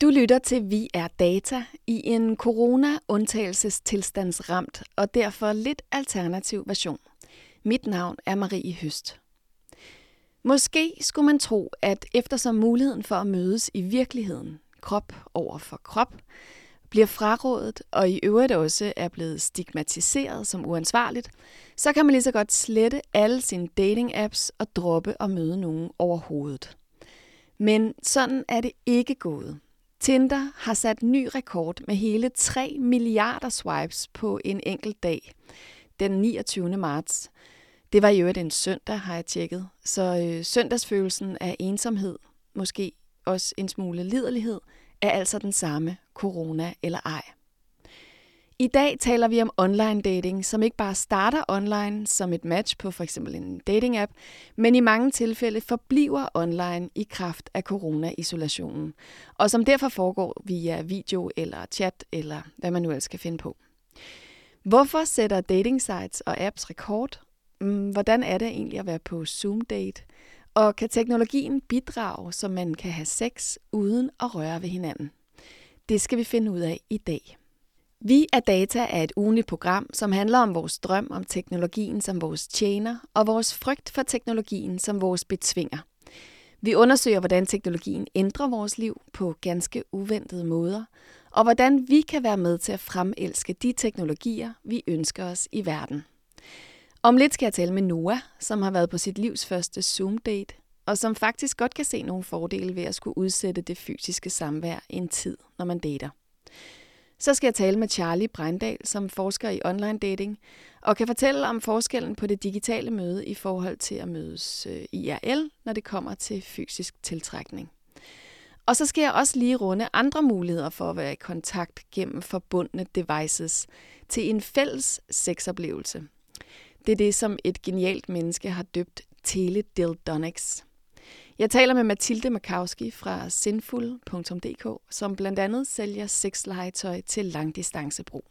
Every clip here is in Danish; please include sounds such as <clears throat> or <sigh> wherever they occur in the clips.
Du lytter til Vi er Data i en corona-undtagelsestilstandsramt og derfor lidt alternativ version. Mit navn er Marie Høst. Måske skulle man tro, at eftersom muligheden for at mødes i virkeligheden, krop over for krop, bliver frarådet og i øvrigt også er blevet stigmatiseret som uansvarligt, så kan man lige så godt slette alle sine dating-apps og droppe at møde nogen overhovedet. Men sådan er det ikke gået. Tinder har sat ny rekord med hele 3 milliarder swipes på en enkelt dag, den 29. marts. Det var jo øvrigt en søndag, har jeg tjekket, så øh, søndagsfølelsen af ensomhed, måske også en smule liderlighed, er altså den samme, corona eller ej. I dag taler vi om online dating, som ikke bare starter online som et match på for eksempel en dating-app, men i mange tilfælde forbliver online i kraft af corona-isolationen, og som derfor foregår via video eller chat eller hvad man nu ellers skal finde på. Hvorfor sætter dating sites og apps rekord? Mm, hvordan er det egentlig at være på Zoom-date? Og kan teknologien bidrage, så man kan have sex uden at røre ved hinanden? Det skal vi finde ud af i dag. Vi er Data er et ugenligt program, som handler om vores drøm om teknologien som vores tjener, og vores frygt for teknologien som vores betvinger. Vi undersøger, hvordan teknologien ændrer vores liv på ganske uventede måder, og hvordan vi kan være med til at fremelske de teknologier, vi ønsker os i verden. Om lidt skal jeg tale med Noah, som har været på sit livs første Zoom-date, og som faktisk godt kan se nogle fordele ved at skulle udsætte det fysiske samvær en tid, når man dater. Så skal jeg tale med Charlie Breindal, som forsker i online dating, og kan fortælle om forskellen på det digitale møde i forhold til at mødes øh, IRL, når det kommer til fysisk tiltrækning. Og så skal jeg også lige runde andre muligheder for at være i kontakt gennem forbundne devices til en fælles sexoplevelse. Det er det, som et genialt menneske har døbt Teledildonics. Jeg taler med Mathilde Makowski fra sinful.dk, som blandt andet sælger sexlegetøj til langdistancebrug.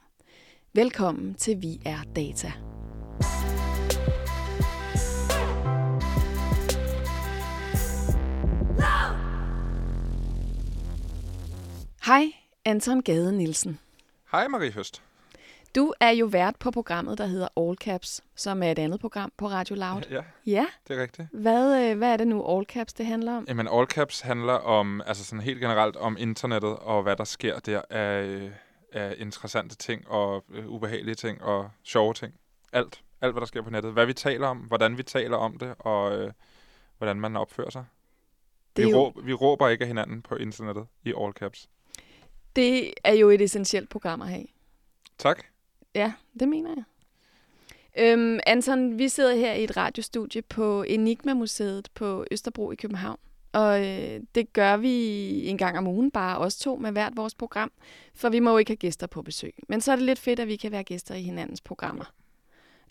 Velkommen til Vi er Data. Hej, Anton Gade Nielsen. Hej Marie Høst. Du er jo vært på programmet, der hedder All Caps, som er et andet program på Radio Loud. Ja, Ja, det er rigtigt. hvad, øh, hvad er det nu All Caps, det handler om? Jamen, All Caps handler om, altså sådan helt generelt om internettet og hvad der sker der af, af interessante ting og øh, ubehagelige ting og sjove ting. Alt. Alt, hvad der sker på nettet. Hvad vi taler om, hvordan vi taler om det, og øh, hvordan man opfører sig. Det vi, jo, råb, vi råber ikke af hinanden på internettet i All Caps. det er jo et essentielt program at have. Tak. Ja, det mener jeg. Øhm, Anton, vi sidder her i et radiostudie på Enigma-museet på Østerbro i København. Og øh, det gør vi en gang om ugen, bare os to med hvert vores program, for vi må jo ikke have gæster på besøg. Men så er det lidt fedt, at vi kan være gæster i hinandens programmer.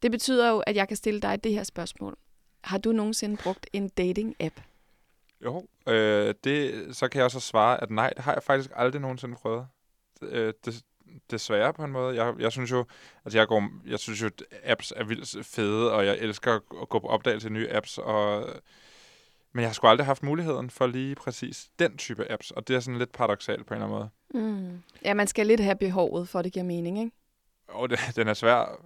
Det betyder jo, at jeg kan stille dig det her spørgsmål. Har du nogensinde brugt en dating-app? Jo, øh, det, så kan jeg også svare, at nej, det har jeg faktisk aldrig nogensinde prøvet. Øh, det, desværre på en måde. Jeg, jeg synes jo, at jeg går, jeg synes jo, at apps er vildt fede, og jeg elsker at gå på opdagelse af nye apps, og, men jeg har sgu aldrig haft muligheden for lige præcis den type apps, og det er sådan lidt paradoxalt på en eller anden måde. Mm. Ja, man skal lidt have behovet, for at det giver mening, ikke? Og det, <laughs> den er svær,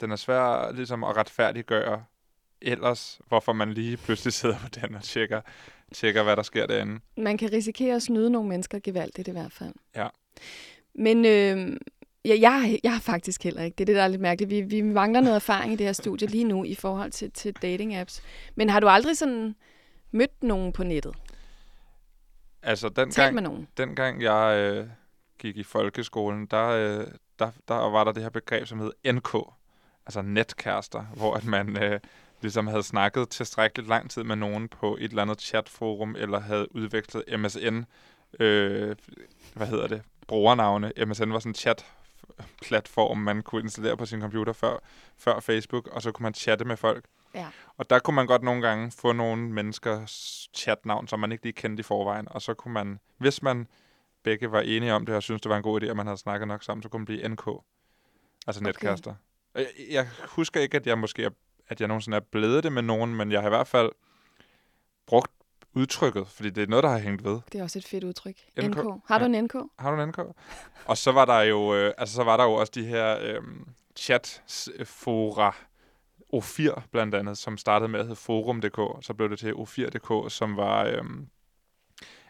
den er svær ligesom at retfærdiggøre ellers, hvorfor man lige pludselig sidder på den og tjekker, tjekker hvad der sker derinde. Man kan risikere at snyde nogle mennesker gevaldigt i hvert fald. Ja. Men øh, ja, jeg, jeg har faktisk heller ikke. Det er det, der er lidt mærkeligt. Vi, vi mangler noget erfaring i det her studie lige nu i forhold til, til dating-apps. Men har du aldrig sådan mødt nogen på nettet? Altså, Talt dengang, med nogen? dengang jeg øh, gik i folkeskolen, der, øh, der, der var der det her begreb, som hed NK, altså netkærester, hvor at man øh, ligesom havde snakket tilstrækkeligt lang tid med nogen på et eller andet chatforum, eller havde udvekslet MSN, øh, hvad hedder det, brugernavne. MSN var sådan en chat-platform, man kunne installere på sin computer før, før Facebook, og så kunne man chatte med folk. Ja. Og der kunne man godt nogle gange få nogle menneskers chatnavn, som man ikke lige kendte i forvejen, og så kunne man, hvis man begge var enige om det, og synes det var en god idé, at man havde snakket nok sammen, så kunne man blive NK. Altså netkærester. Jeg, jeg husker ikke, at jeg måske er, at jeg nogensinde er blevet det med nogen, men jeg har i hvert fald brugt udtrykket, fordi det er noget, der har hængt ved. Det er også et fedt udtryk. NK. NK. Har du en NK? Har du en NK? Og så var der jo, øh, altså så var der jo også de her øh, chatfora, O4 blandt andet, som startede med at hedde Forum.dk, så blev det til O4.dk, som var øh,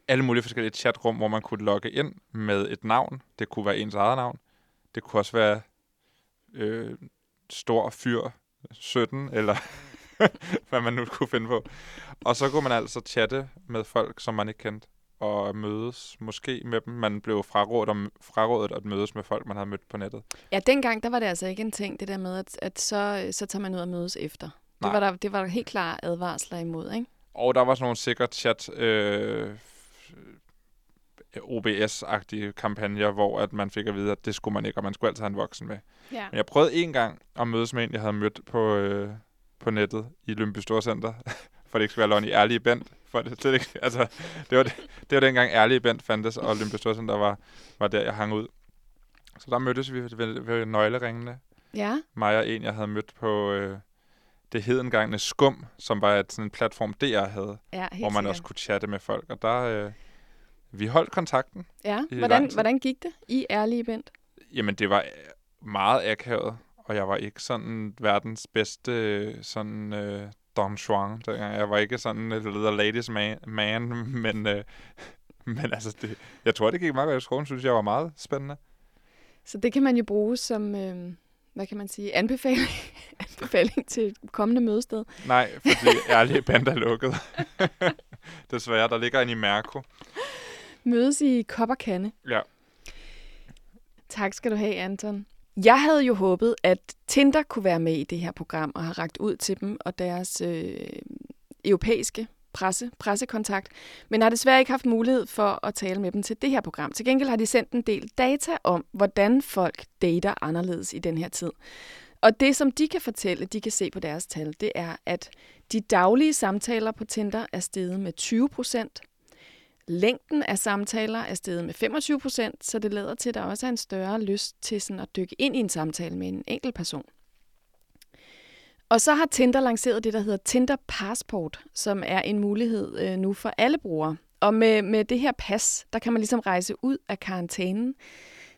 alle mulige forskellige chatrum, hvor man kunne logge ind med et navn. Det kunne være ens eget navn. Det kunne også være øh, stor fyr 17, eller <laughs> hvad man nu kunne finde på. Og så kunne man altså chatte med folk, som man ikke kendte, og mødes måske med dem. Man blev frarådet, om, frarådet at mødes med folk, man havde mødt på nettet. Ja, dengang der var det altså ikke en ting, det der med, at, at så, så tager man ud og mødes efter. Det var, der, det var der helt klare advarsler imod, ikke? Og der var sådan nogle sikkert chat... Øh, OBS-agtige kampagner, hvor at man fik at vide, at det skulle man ikke, og man skulle altid have en voksen med. Ja. Men jeg prøvede en gang at mødes med en, jeg havde mødt på, øh, på nettet i Lønby Storcenter, <laughs> for det ikke skulle være løgn i ærlige bent. For det, det, ikke, altså, det, var, det, det var dengang ærlige bent fandtes, og Lønby Storcenter var, var der, jeg hang ud. Så der mødtes vi ved, ved, ved nøgleringene. Ja. Mig og en, jeg havde mødt på øh, det hedengangne Skum, som var et, sådan en platform, DR havde, ja hvor man sikkert. også kunne chatte med folk. Og der, øh, vi holdt kontakten. Ja, hvordan, hvordan gik det i ærlige Bent? Jamen, det var meget akavet, og jeg var ikke sådan verdens bedste øh, sådan øh, Don Juan. Jeg var ikke sådan en leder ladies man, man <laughs> men, øh, <laughs> men altså, det, jeg tror, det gik meget godt i skolen, synes jeg var meget spændende. Så det kan man jo bruge som, øh, hvad kan man sige, anbefaling, <laughs> anbefaling til kommende mødested. Nej, fordi ærlige band er lukket. Desværre, der ligger en i Mærko. Mødes i kop og kande. Ja. Tak skal du have, Anton. Jeg havde jo håbet, at Tinder kunne være med i det her program og have ragt ud til dem og deres øh, europæiske presse, pressekontakt, men har desværre ikke haft mulighed for at tale med dem til det her program. Til gengæld har de sendt en del data om, hvordan folk dater anderledes i den her tid. Og det, som de kan fortælle, de kan se på deres tal, det er, at de daglige samtaler på Tinder er steget med 20 procent. Længden af samtaler er steget med 25 procent, så det lader til, at der også er en større lyst til sådan at dykke ind i en samtale med en enkelt person. Og så har Tinder lanceret det, der hedder Tinder Passport, som er en mulighed øh, nu for alle brugere. Og med, med det her pas, der kan man ligesom rejse ud af karantænen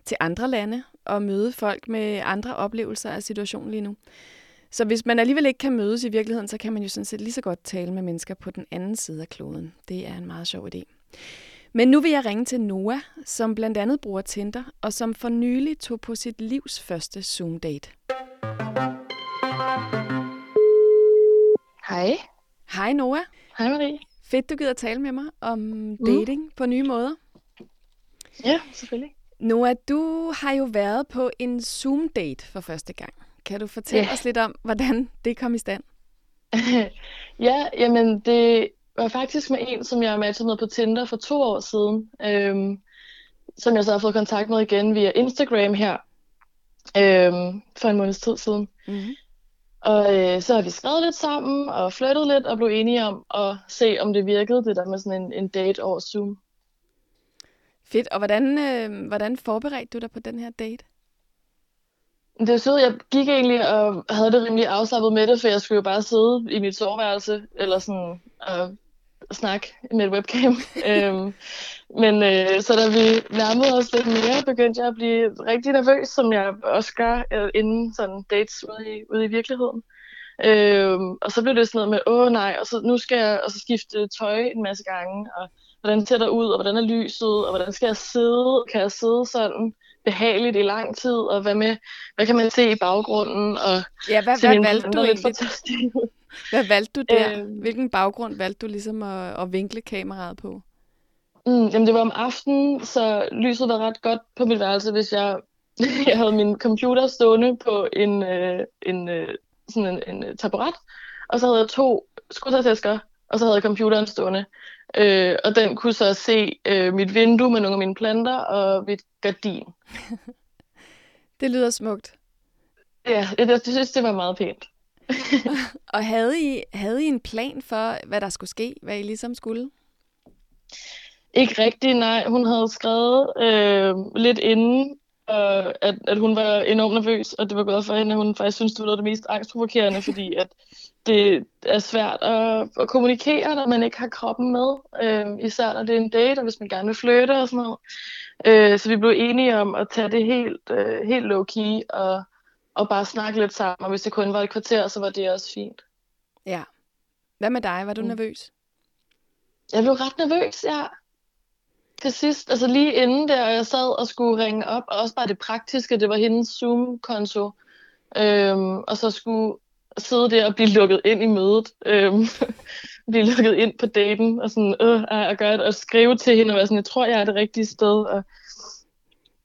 til andre lande og møde folk med andre oplevelser af situationen lige nu. Så hvis man alligevel ikke kan mødes i virkeligheden, så kan man jo sådan set lige så godt tale med mennesker på den anden side af kloden. Det er en meget sjov idé. Men nu vil jeg ringe til Noah, som blandt andet bruger Tinder, og som for nylig tog på sit livs første Zoom-date. Hej. Hej Noah. Hej Marie. Fedt, du gider tale med mig om dating mm. på nye måder. Ja, selvfølgelig. Noah, du har jo været på en Zoom-date for første gang. Kan du fortælle Ja. os lidt om, hvordan det kom i stand? <laughs> ja, jamen det var faktisk med en, som jeg matchede med på Tinder for to år siden, øhm, som jeg så har fået kontakt med igen via Instagram her øhm, for en måneds tid siden. Mm-hmm. Og øh, så har vi skrevet lidt sammen og flyttet lidt og blev enige om at se, om det virkede, det der med sådan en, en date over Zoom. Fedt. Og hvordan, øh, hvordan forberedte du dig på den her date? Det er sødt, jeg gik egentlig og havde det rimelig afslappet med det, for jeg skulle jo bare sidde i mit soveværelse, eller sådan, og snakke med et webcam. <laughs> øhm, men øh, så da vi nærmede os lidt mere, begyndte jeg at blive rigtig nervøs, som jeg også gør øh, inden sådan dates ude i, ude i virkeligheden. Øhm, og så blev det sådan noget med, åh nej, og så nu skal jeg og så skifte tøj en masse gange, og hvordan ser der ud, og hvordan er lyset, og hvordan skal jeg sidde, kan jeg sidde sådan behageligt i lang tid, og hvad med, hvad kan man se i baggrunden, og Ja, hvad, hvad valgte du egentlig? Hvad valgte du der? Øhm. Hvilken baggrund valgte du ligesom at, at vinkle kameraet på? Mm, jamen det var om aftenen, så lyset var ret godt på mit værelse, hvis jeg, <laughs> jeg havde min computer stående på en, øh, en, øh, sådan en, en øh, taburet, og så havde jeg to skudtertasker, og så havde jeg computeren stående. Øh, og den kunne så se øh, mit vindue med nogle af mine planter og mit gardin. <laughs> Det lyder smukt. Ja, jeg, jeg synes, det var meget pænt. <laughs> Og havde I, havde I en plan for, hvad der skulle ske? Hvad I ligesom skulle? Ikke rigtigt, nej. Hun havde skrevet øh, lidt inden, øh, at, at hun var enormt nervøs, og det var godt for hende, at hun faktisk synes, det var noget af det mest angstprovokerende, fordi at det er svært at, at kommunikere, når man ikke har kroppen med. Øh, især når det er en date, og hvis man gerne vil flytte og sådan noget. Øh, så vi blev enige om at tage det helt, øh, helt low-key og, og bare snakke lidt sammen. Og hvis det kun var et kvarter, så var det også fint. Ja. Hvad med dig? Var du Mm. nervøs? Jeg blev ret nervøs, ja. Til sidst, altså lige inden der, og jeg sad og skulle ringe op, og også bare det praktiske, det var hendes Zoom-konto. Øhm, og så skulle sidde der og blive lukket ind i mødet. Øhm, <laughs> blive lukket ind på daten, og sådan, øh, og, gøre det, og skrive til hende, og være sådan, jeg tror, jeg er det rigtige sted. Og,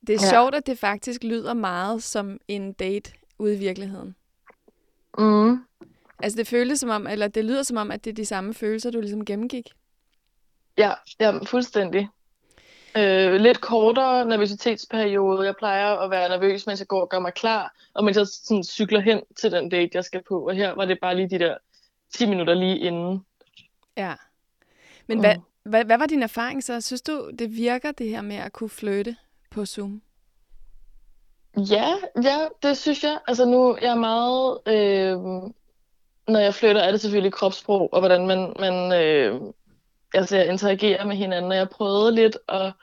Det er Ja. sjovt, at det faktisk lyder meget som en date ude i virkeligheden. mm, Altså det føles som om, eller det lyder som om, at det er de samme følelser, du ligesom gennemgik. ja, ja, fuldstændig. Øh, lidt kortere nervøsitetsperiode. Jeg plejer at være nervøs, mens jeg går og gør mig klar, og mens jeg sådan cykler hen til den date, jeg skal på. Og her var det bare lige de der 10 minutter lige inden. Ja. Men Mm. hvad, hvad, hvad var din erfaring så? Synes du, det virker det her med at kunne flytte på Zoom? Ja, ja, det synes jeg. Altså nu, jeg er meget, øh, når jeg flytter, er det selvfølgelig kropssprog, og hvordan man, man øh, altså, jeg interagerer med hinanden. Og jeg prøvede lidt at,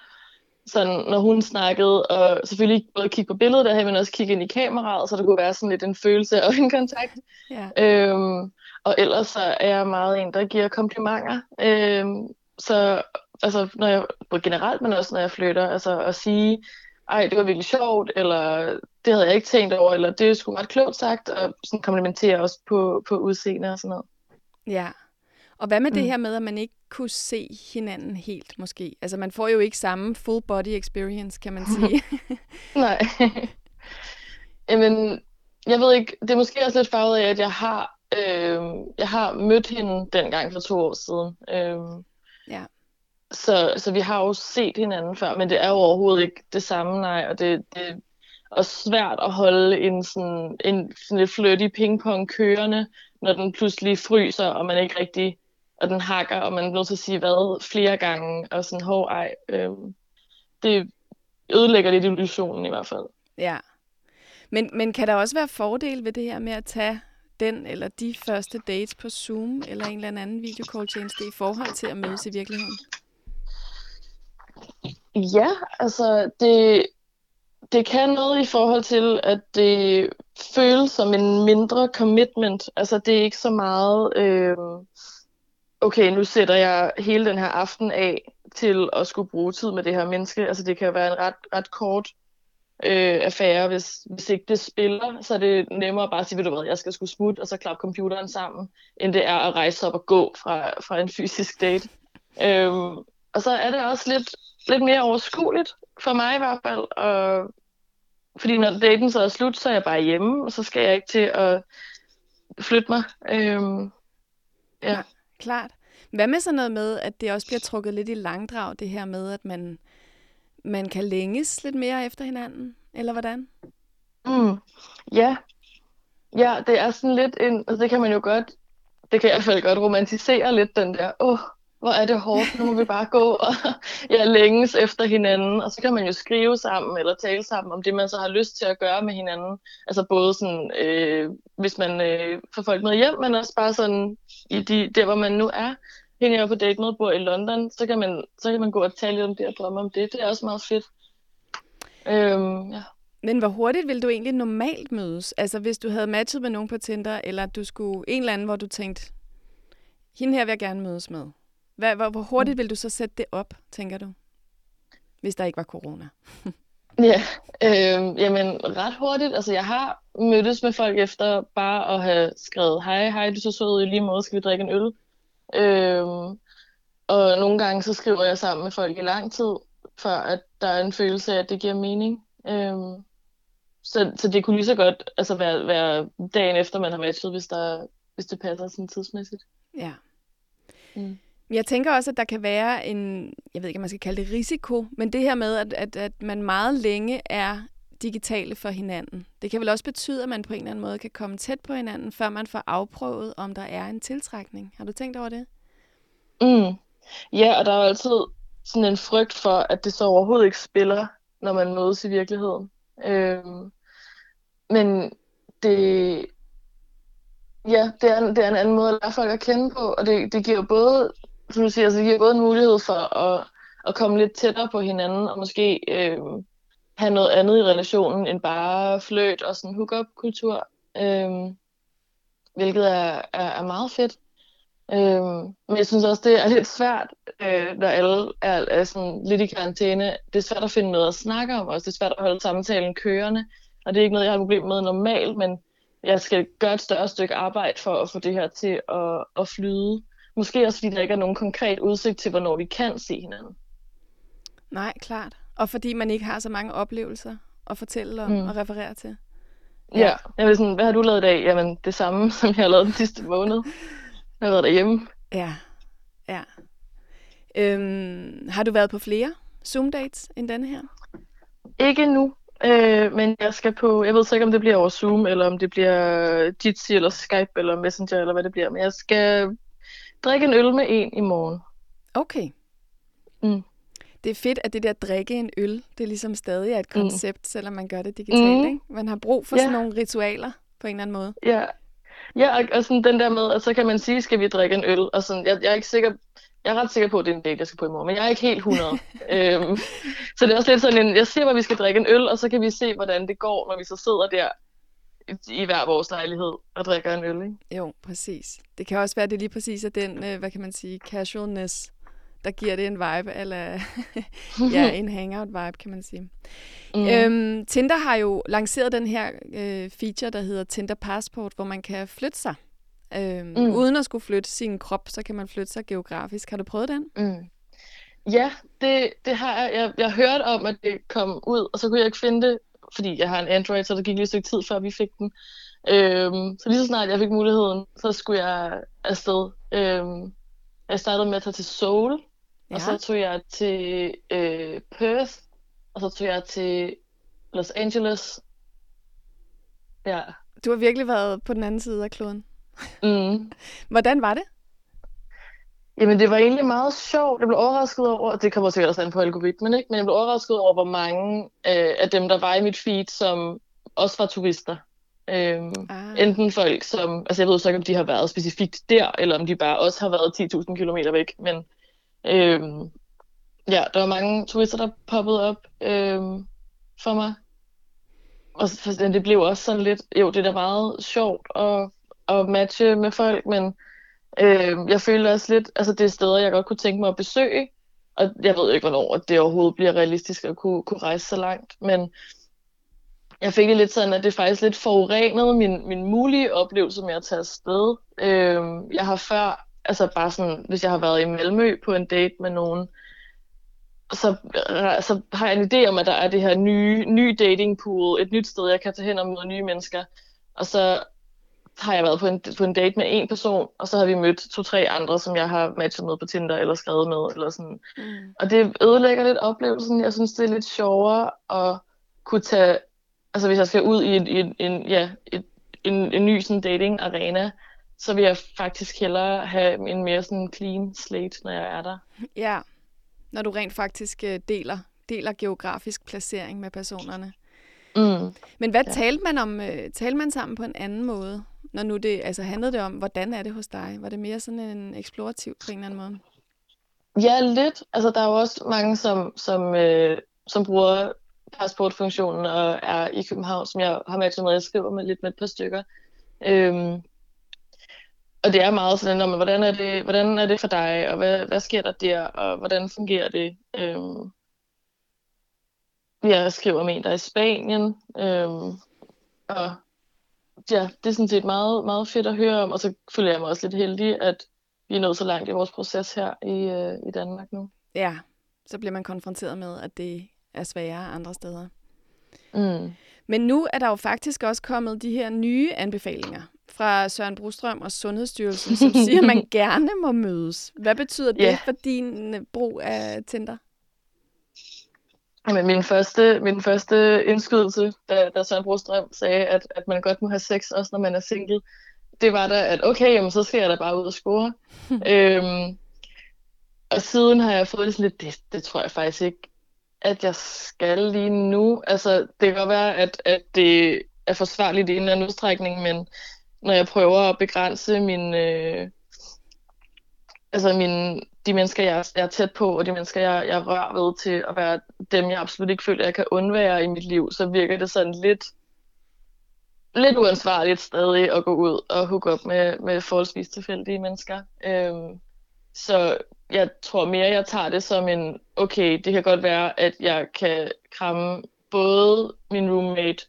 sådan, når hun snakkede, og selvfølgelig både kigge på billedet derhen, men også kigge ind i kameraet, så der kunne være sådan lidt en følelse af <laughs> øjenkontakt. Ja. Øhm, og ellers så er jeg meget en, der giver komplimenter. Øhm, så altså, når jeg, både generelt, men også når jeg flytter, altså at sige, ej, det var virkelig sjovt, eller det havde jeg ikke tænkt over, eller det er sgu ret klogt sagt, og sådan komplimentere også på, på udseende og sådan noget. Ja. Og hvad med mm. det her med, at man ikke kunne se hinanden helt, måske? Altså, man får jo ikke samme full body experience, kan man <laughs> sige. Nej. <laughs> Jamen, jeg ved ikke, det er måske også lidt farvet af, at jeg har, øh, jeg har mødt hende dengang for to år siden. Øh, Ja. Så, så vi har jo set hinanden før, men det er jo overhovedet ikke det samme, nej. Og det, det er svært at holde en sådan, en sådan lidt flirty pingpong kørende, når den pludselig fryser, og man ikke rigtig, og den hakker, og man er nødt til at sige hvad flere gange, og sådan, hov, ej. Øh, det ødelægger lidt illusionen i hvert fald. ja. Men, men kan der også være fordel ved det her med at tage den eller de første dates på Zoom eller en eller anden videocall-tjeneste i forhold til at mødes i virkeligheden? Ja, altså det, det kan noget i forhold til, at det føles som en mindre commitment. Altså det er ikke så meget, øh, okay, nu sætter jeg hele den her aften af til at skulle bruge tid med det her menneske. Altså det kan være en ret, ret kort øh, affære, hvis, hvis ikke det spiller, så er det nemmere bare at sige, ved du hvad, jeg skal skulle smutte, og så klappe computeren sammen, end det er at rejse op og gå fra, fra en fysisk date. Øhm, og så er det også lidt, lidt mere overskueligt, for mig i hvert fald, og, fordi når daten så er slut, så er jeg bare hjemme, og så skal jeg ikke til at flytte mig. Øhm, ja. Klart. Hvad med sådan noget med, at det også bliver trukket lidt i langdrag, det her med, at man, man kan længes lidt mere efter hinanden? Eller hvordan? Mm, ja. Ja, det er sådan lidt en, altså det kan man jo godt, det kan jeg i hvert fald godt romantisere lidt den der, åh, hvor er det hårdt, nu må vi bare gå og ja, længes efter hinanden, og så kan man jo skrive sammen eller tale sammen om det, man så har lyst til at gøre med hinanden. Altså både sådan, øh, hvis man øh, får folk med hjem, men også bare sådan i de, der, hvor man nu er. Hende jeg er på date med, bor i London, så kan man, så kan man gå og tale lidt om det og drømme om det. Det er også meget fedt. Øhm, ja. Men hvor hurtigt vil du egentlig normalt mødes? Altså hvis du havde matchet med nogen på Tinder, eller du skulle en eller anden, hvor du tænkte, hende her vil jeg gerne mødes med. Hvad, hvor, hvor hurtigt vil du så sætte det op, tænker du? Hvis der ikke var corona. <laughs> Ja, øh, jamen ret hurtigt. Altså jeg har mødtes med folk efter bare at have skrevet, hej, hej, du så sød i lige måde, skal vi drikke en øl? Øh, og nogle gange så skriver jeg sammen med folk i lang tid, før at der er en følelse af, at det giver mening. Øh, så, så det kunne lige så godt altså være, være dagen efter, man har matchet, hvis, der, hvis det passer sådan tidsmæssigt. Ja. Mm. Jeg tænker også, at der kan være en, jeg ved ikke, om man skal kalde det risiko, men det her med, at, at, at man meget længe er digitale for hinanden. Det kan vel også betyde, at man på en eller anden måde kan komme tæt på hinanden, før man får afprøvet, om der er en tiltrækning. Har du tænkt over det? Mm. Ja, og der er jo altid sådan en frygt for, at det så overhovedet ikke spiller, når man mødes i virkeligheden. Øhm, men det, Ja, det er, det er en anden måde at lære folk at kende på, og det, det giver både, som du siger, altså det giver både en mulighed for at, at komme lidt tættere på hinanden, og måske øh, have noget andet i relationen end bare fløt og sådan hook-up-kultur, øh, hvilket er, er, er meget fedt. Øh, men jeg synes også, det er lidt svært, øh, når alle er, er sådan lidt i karantæne. Det er svært at finde noget at snakke om også. Det er svært at holde samtalen kørende, og det er ikke noget, jeg har problemer med normalt, men jeg skal gøre et større stykke arbejde for at få det her til at, at flyde. Måske også, fordi der ikke er nogen konkret udsigt til, hvornår vi kan se hinanden. Nej, klart. Og fordi man ikke har så mange oplevelser at fortælle om mm. og referere til. Ja, ja jeg vil sådan, hvad har du lavet i dag? Jamen, det samme, <laughs> som jeg har lavet den sidste måned. Jeg har været derhjemme. Ja, ja. Øhm, har du været på flere Zoom-dates end denne her? Ikke nu, øh, men jeg skal på, jeg ved så ikke, om det bliver over Zoom, eller om det bliver Jitsi, eller Skype, eller Messenger, eller hvad det bliver, men jeg skal drikke en øl med en i morgen. Okay. Mm. Det er fedt, at det der drikke en øl, det er ligesom stadig er et mm. koncept, mm. selvom man gør det digitalt. Mm. Ikke? Man har brug for ja. sådan nogle ritualer på en eller anden måde. Ja, ja og, og sådan den der med, at så kan man sige, skal vi drikke en øl? Og sådan, jeg, jeg er ikke sikker, jeg er ret sikker på, at det er en date, jeg skal på i morgen, men jeg er ikke helt 100. <laughs> øhm, så det er også lidt sådan en, jeg siger at vi skal drikke en øl, og så kan vi se, hvordan det går, når vi så sidder der i hver vores lejlighed og drikker en øl, ikke? Jo, præcis. Det kan også være, at det lige præcis er den, øh, hvad kan man sige, casualness, der giver det en vibe, eller <laughs> ja, en hangout-vibe, kan man sige. Mm. Øhm, Tinder har jo lanceret den her øh, feature, der hedder Tinder Passport, hvor man kan flytte sig. Øhm, mm. Uden at skulle flytte sin krop, så kan man flytte sig geografisk. Har du prøvet den? Mm. Ja, det, det har jeg. jeg. Jeg hørte om, at det kom ud, og så kunne jeg ikke finde det, fordi jeg har en Android, så der gik lige et stykke tid, før vi fik den. Øhm, så lige så snart jeg fik muligheden, så skulle jeg afsted. Øhm, jeg startede med at tage til Seoul, ja. og så tog jeg til øh, Perth, og så tog jeg til Los Angeles. Ja. Du har virkelig været på den anden side af kloden. Mm. Hvordan var det? Jamen, det var egentlig meget sjovt. Jeg blev overrasket over, det kommer sikkert også an på algoritmen, ikke? men jeg blev overrasket over, hvor mange øh, af dem, der var i mit feed, som også var turister. Øhm, ah. Enten folk, som, altså jeg ved så ikke, om de har været specifikt der, eller om de bare også har været 10.000 km væk, men øhm, ja, der var mange turister, der poppede op øhm, for mig. Og det blev også sådan lidt, jo, det er da meget sjovt at, at matche med folk, men Øh, jeg føler også lidt, altså det er steder, jeg godt kunne tænke mig at besøge, og jeg ved ikke, hvornår det overhovedet bliver realistisk at kunne, kunne rejse så langt, men jeg fik det lidt sådan, at det faktisk lidt forurenet min, min mulige oplevelse med at tage afsted. Øh, jeg har før, altså bare sådan, hvis jeg har været i Malmø på en date med nogen, så, så har jeg en idé om, at der er det her nye, nye dating pool, et nyt sted, jeg kan tage hen og møde nye mennesker. Og så har jeg været på en, på en date med en person, og så har vi mødt to-tre andre, som jeg har matchet med på Tinder eller skrevet med. Eller sådan. Mm. Og det ødelægger lidt oplevelsen. Jeg synes, det er lidt sjovere at kunne tage, altså hvis jeg skal ud i en, en, en, ja, et, en, en ny sådan dating arena, så vil jeg faktisk hellere have en mere sådan clean slate, når jeg er der. Ja, når du rent faktisk øh, deler, deler geografisk placering med personerne. Mm. Men hvad ja. talte man om? Øh, talte man sammen på en anden måde? Når nu det, altså handlede det om, hvordan er det hos dig? Var det mere sådan en eksplorativ på en eller anden måde? Ja, lidt. Altså, der er jo også mange, som, som, øh, som bruger passportfunktionen og er i København, som jeg har matchet med. Jeg skriver med lidt med et par stykker. Øhm, og det er meget sådan, om, hvordan, er det, hvordan er det for dig, og hvad, hvad sker der der, og hvordan fungerer det? Øhm, jeg skriver med en, der er i Spanien, øhm, og ja, det er sådan set meget, meget fedt at høre om, og så føler jeg mig også lidt heldig, at vi er nået så langt i vores proces her i, øh, i Danmark nu. Ja, så bliver man konfronteret med, at det er sværere andre steder. Mm. Men nu er der jo faktisk også kommet de her nye anbefalinger fra Søren Brostrøm og Sundhedsstyrelsen, som siger, at man <laughs> gerne må mødes. Hvad betyder det yeah. for din øh, brug af Tinder? Jamen, min første, min første indskydelse, da, da Søren Brostrøm sagde, at, at man godt må have sex, også når man er single, det var da, at okay, jamen, så skal jeg da bare ud og score. <laughs> øhm, og siden har jeg fået det sådan lidt, det, det tror jeg faktisk ikke, at jeg skal lige nu. Altså, det kan godt være, at, at det er forsvarligt i en eller anden udstrækning, men når jeg prøver at begrænse min, øh, altså min, de mennesker, jeg, jeg er tæt på, og de mennesker, jeg, jeg rører ved til at være dem, jeg absolut ikke føler, jeg kan undvære i mit liv, så virker det sådan lidt, lidt uansvarligt stadig at gå ud og hooke op med, med forholdsvis tilfældige mennesker. Øhm, så jeg tror mere, jeg tager det som en, okay, det kan godt være, at jeg kan kramme både min roommate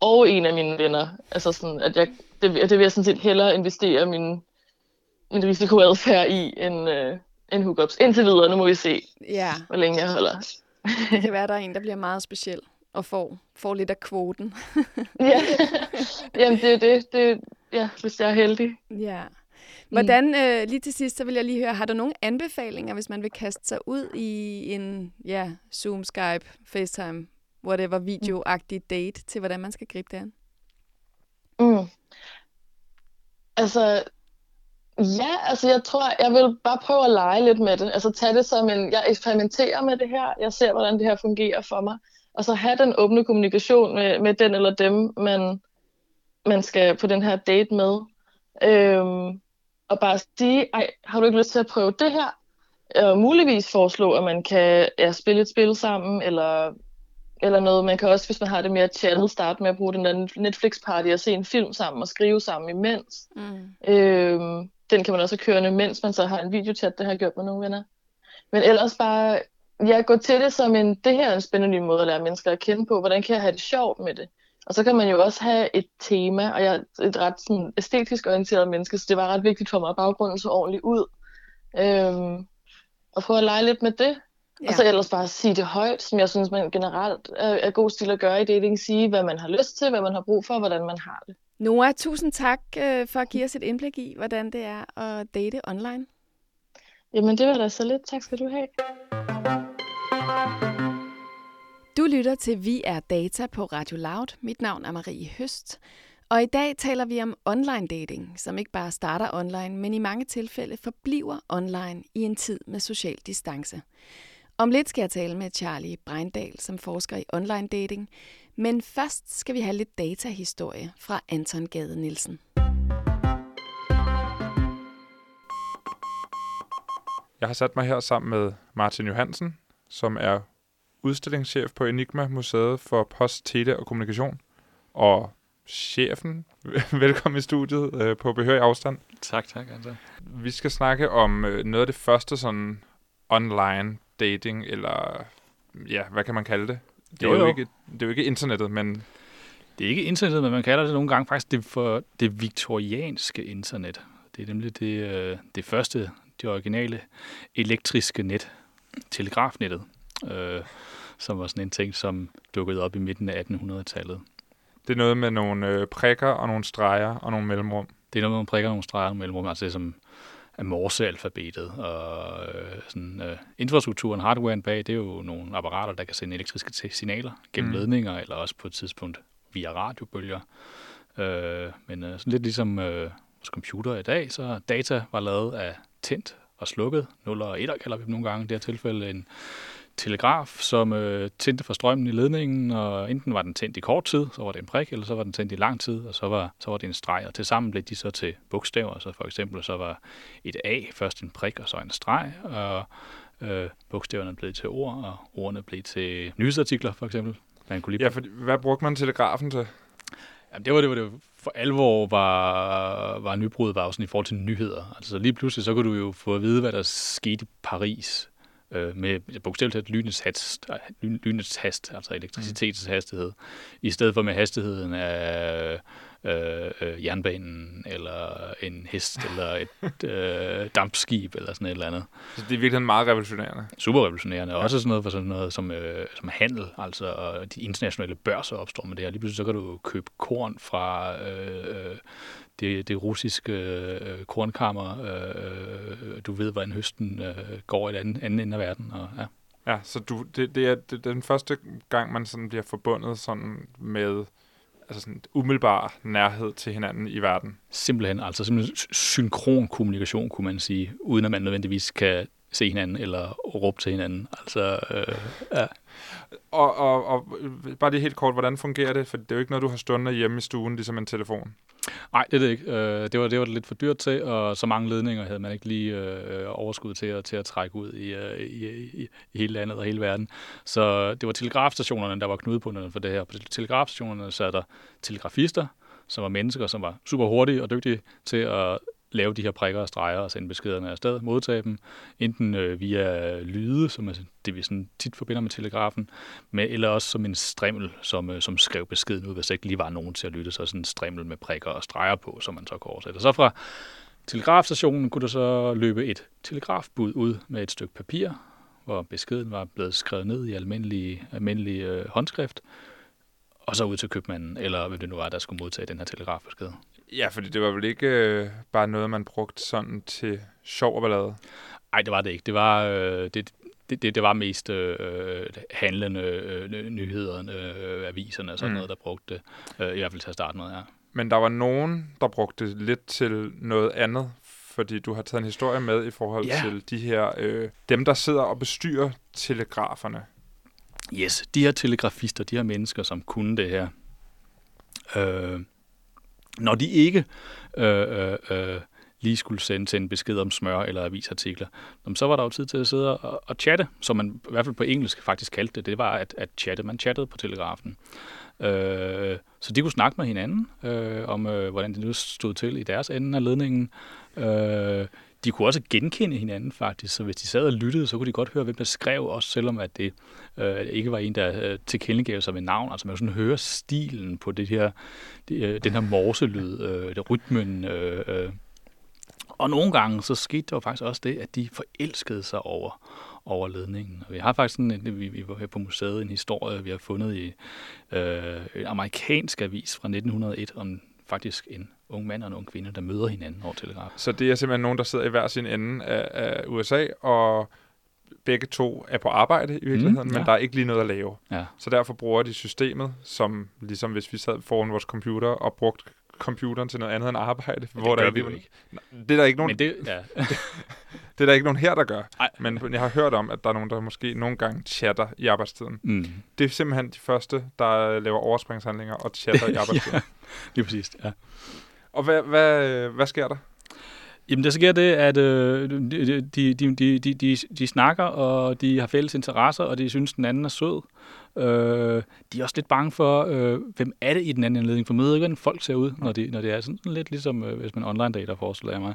og en af mine venner. Altså sådan, at jeg, det, det vil jeg sådan set hellere investere min, min risikoadfærd i, end, øh, end hookups. Indtil videre, nu må vi se, Ja, hvor længe jeg holder. det kan være, der er en, der bliver meget speciel og får, får lidt af kvoten. <laughs> ja. Jamen, det er det. det. Ja, hvis jeg er heldig. Ja. Hvordan, øh, lige til sidst, så vil jeg lige høre, har du nogle anbefalinger, hvis man vil kaste sig ud i en ja, Zoom, Skype, FaceTime, whatever videoagtig date, til hvordan man skal gribe det an? Mm. Altså, ja, altså jeg tror, jeg vil bare prøve at lege lidt med det. Altså tage det som en, jeg eksperimenterer med det her, jeg ser, hvordan det her fungerer for mig. Og så have den åbne kommunikation med, med den eller dem, man, man skal på den her date med. Øhm, og bare sige, ej, har du ikke lyst til at prøve det her? Og muligvis foreslå, at man kan ja, spille et spil sammen, eller, eller noget. Man kan også, hvis man har det mere chattet, starte med at bruge den der Netflix-party og se en film sammen og skrive sammen imens. Mm. Øhm, den kan man også køre, mens man så har en videochat, det har jeg gjort med nogle venner. Men ellers bare, ja, gå til det som en, det her er en spændende ny måde at lære mennesker at kende på. Hvordan kan jeg have det sjovt med det? Og så kan man jo også have et tema, og jeg er et ret sådan, æstetisk orienteret menneske, så det var ret vigtigt for mig, at baggrunden så ordentligt ud. Øhm, og prøve at lege lidt med det. Ja. Og så ellers bare sige det højt, som jeg synes, man generelt er, er god stil at gøre i dating. Sige, hvad man har lyst til, hvad man har brug for, hvordan man har det. Noah, tusind tak øh, for at give os et indblik i, hvordan det er at date online. Jamen, det var da så lidt. Tak skal du have. Du lytter til Vi er Data på Radio Loud. Mit navn er Marie Høst. Og i dag taler vi om online dating, som ikke bare starter online, men i mange tilfælde forbliver online i en tid med social distance. Om lidt skal jeg tale med Charlie Breindal, som forsker i online dating. Men først skal vi have lidt datahistorie fra Anton Gade Nielsen. Jeg har sat mig her sammen med Martin Johansen, som er udstillingschef på Enigma Museet for Post, Tele og Kommunikation. Og chefen, <laughs> velkommen i studiet øh, på behørig afstand. Tak, tak. Altså. Vi skal snakke om øh, noget af det første sådan online dating, eller ja, hvad kan man kalde det? Det er jo, Jo, ikke, det er jo ikke internettet, men Det er ikke internettet, men man kalder det nogle gange faktisk det for det viktorianske internet. Det er nemlig det, øh, det første, det originale elektriske net, telegrafnettet, øh, som var sådan en ting, som dukkede op i midten af 1800-tallet. det er noget med nogle øh, prikker og nogle streger og nogle mellemrum. Det er noget, man prikker nogle streger mellem, altså det som af morsealfabetet. Og øh, sådan, øh, infrastrukturen, hardwaren bag, det er jo nogle apparater, der kan sende elektriske signaler gennem Mm. ledninger, eller også på et tidspunkt via radiobølger. Øh, men øh, sådan lidt ligesom øh, vores computer i dag, så data var lavet af tændt og slukket. 0 og 1 kalder vi dem nogle gange. I det her tilfælde en telegraf, som øh, tændte for strømmen i ledningen, og enten var den tændt i kort tid, så var det en prik, eller så var den tændt i lang tid, og så var, så var det en streg, og tilsammen blev de så til bogstaver, så for eksempel så var et A først en prik, og så en streg, og øh, bogstaverne blev til ord, og ordene blev til nyhedsartikler, for eksempel. Man kunne lige Ja, for hvad brugte man telegrafen til? Jamen, det var det, var det for alvor var, var nybruddet var sådan i forhold til nyheder. Altså lige pludselig, så kunne du jo få at vide, hvad der skete i Paris øh, med bogstaveligt talt lynets hast, lyn, lynets hast, altså elektricitetens hastighed, i stedet for med hastigheden af øh, øh, jernbanen, eller en hest, <laughs> eller et øh, dampskib, eller sådan et eller andet. Så det er virkelig meget revolutionerende. Super revolutionerende. Også sådan noget for sådan noget som, øh, som handel, altså og de internationale børser opstår med det her. Lige pludselig så kan du købe korn fra øh, øh, det, det russiske øh, kornkammer. Øh, du ved, hvordan høsten øh, går i den anden, anden ende af verden. Og, ja. Ja, så du, det, det, er, det er den første gang, man sådan bliver forbundet sådan med altså sådan umiddelbar nærhed til hinanden i verden. Simpelthen, altså simpelthen synkron kommunikation, kunne man sige, uden at man nødvendigvis kan se hinanden eller råbe til hinanden. Altså, øh, ja. Og, og, og bare lige helt kort, hvordan fungerer det? For det er jo ikke noget, du har stående hjemme i stuen, ligesom en telefon. Nej, det er det ikke. Øh, det, var, det var lidt for dyrt til, og så mange ledninger havde man ikke lige øh, overskud til at, til at trække ud i, øh, i, i, i hele landet og hele verden. Så det var telegrafstationerne, der var knudepunkterne for det her. På telegrafstationerne sad der telegrafister, som var mennesker, som var super hurtige og dygtige til at lave de her prikker og streger og sende beskederne afsted, modtage dem, enten øh, via lyde, som er det, vi sådan tit forbinder med telegrafen, med, eller også som en strimmel, som, øh, som skrev beskeden ud, hvis der ikke lige var nogen til at lytte, så sådan en strimmel med prikker og streger på, som man så kunne oversætte. Så fra telegrafstationen kunne der så løbe et telegrafbud ud med et stykke papir, hvor beskeden var blevet skrevet ned i almindelig, almindelig øh, håndskrift, og så ud til købmanden, eller hvem det nu var, der skulle modtage den her telegrafbesked. Ja, fordi det var vel ikke øh, bare noget, man brugte sådan til sjov og ballade? Nej, det var det ikke. Det var, øh, det, det, det, det var mest øh, handlende øh, nyheder, øh, aviserne og sådan mm. noget, der brugte det. Øh, I hvert fald til at starte med, ja. Men der var nogen, der brugte det lidt til noget andet, fordi du har taget en historie med i forhold Ja. til de her, øh, dem der sidder og bestyrer telegraferne. Yes, de her telegrafister, de her mennesker, som kunne det her, øh, når de ikke øh, øh, øh lige skulle sende til en besked om smør eller avisartikler, så var der jo tid til at sidde og, og chatte, som man i hvert fald på engelsk faktisk kaldte det. Det var at, at chatte. Man chattede på telegrafen. Øh, så de kunne snakke med hinanden øh, om, øh, hvordan det nu stod til i deres ende af ledningen. Øh, de kunne også genkende hinanden faktisk, så hvis de sad og lyttede, så kunne de godt høre, hvem der skrev, også selvom at det øh, ikke var en, der øh, tilkendegav sig ved navn. Altså man kunne sådan høre stilen på det her, det, øh, den her morselyd, øh, det rytmen. Øh, øh. Og nogle gange, så skete der faktisk også det, at de forelskede sig over, over ledningen. Og vi har faktisk sådan, en, vi, vi var her på museet en historie, vi har fundet i øh, en amerikansk avis fra 1901 om faktisk en ung mand og en ung kvinde, der møder hinanden over telegraf. Så det er simpelthen nogen, der sidder i hver sin ende af, af USA, og begge to er på arbejde i virkeligheden, Mm, ja. men der er ikke lige noget at lave. Ja. Så derfor bruger de systemet, som ligesom hvis vi sad foran vores computer og brugte computeren til noget andet end arbejde. Men det gør der vi jo ikke. Det er der ikke nogen, Men det, ja. <laughs> det er der ikke nogen her, der gør. Ej. Men jeg har hørt om, at der er nogen, der måske nogle gange chatter i arbejdstiden. mm. Det er simpelthen de første, der laver overspringshandlinger og chatter i <laughs> arbejdstiden. Lige præcis, ja. Og hvad, hvad, hvad sker der? Jamen, der sker det, at øh, de, de, de, de, de, de, snakker, og de har fælles interesser, og de synes, den anden er sød. Øh, de er også lidt bange for, øh, hvem er det i den anden anledning, for møder ikke, hvordan folk ser ud, når, det når det er sådan lidt ligesom, øh, hvis man online dater, forestiller jeg mig.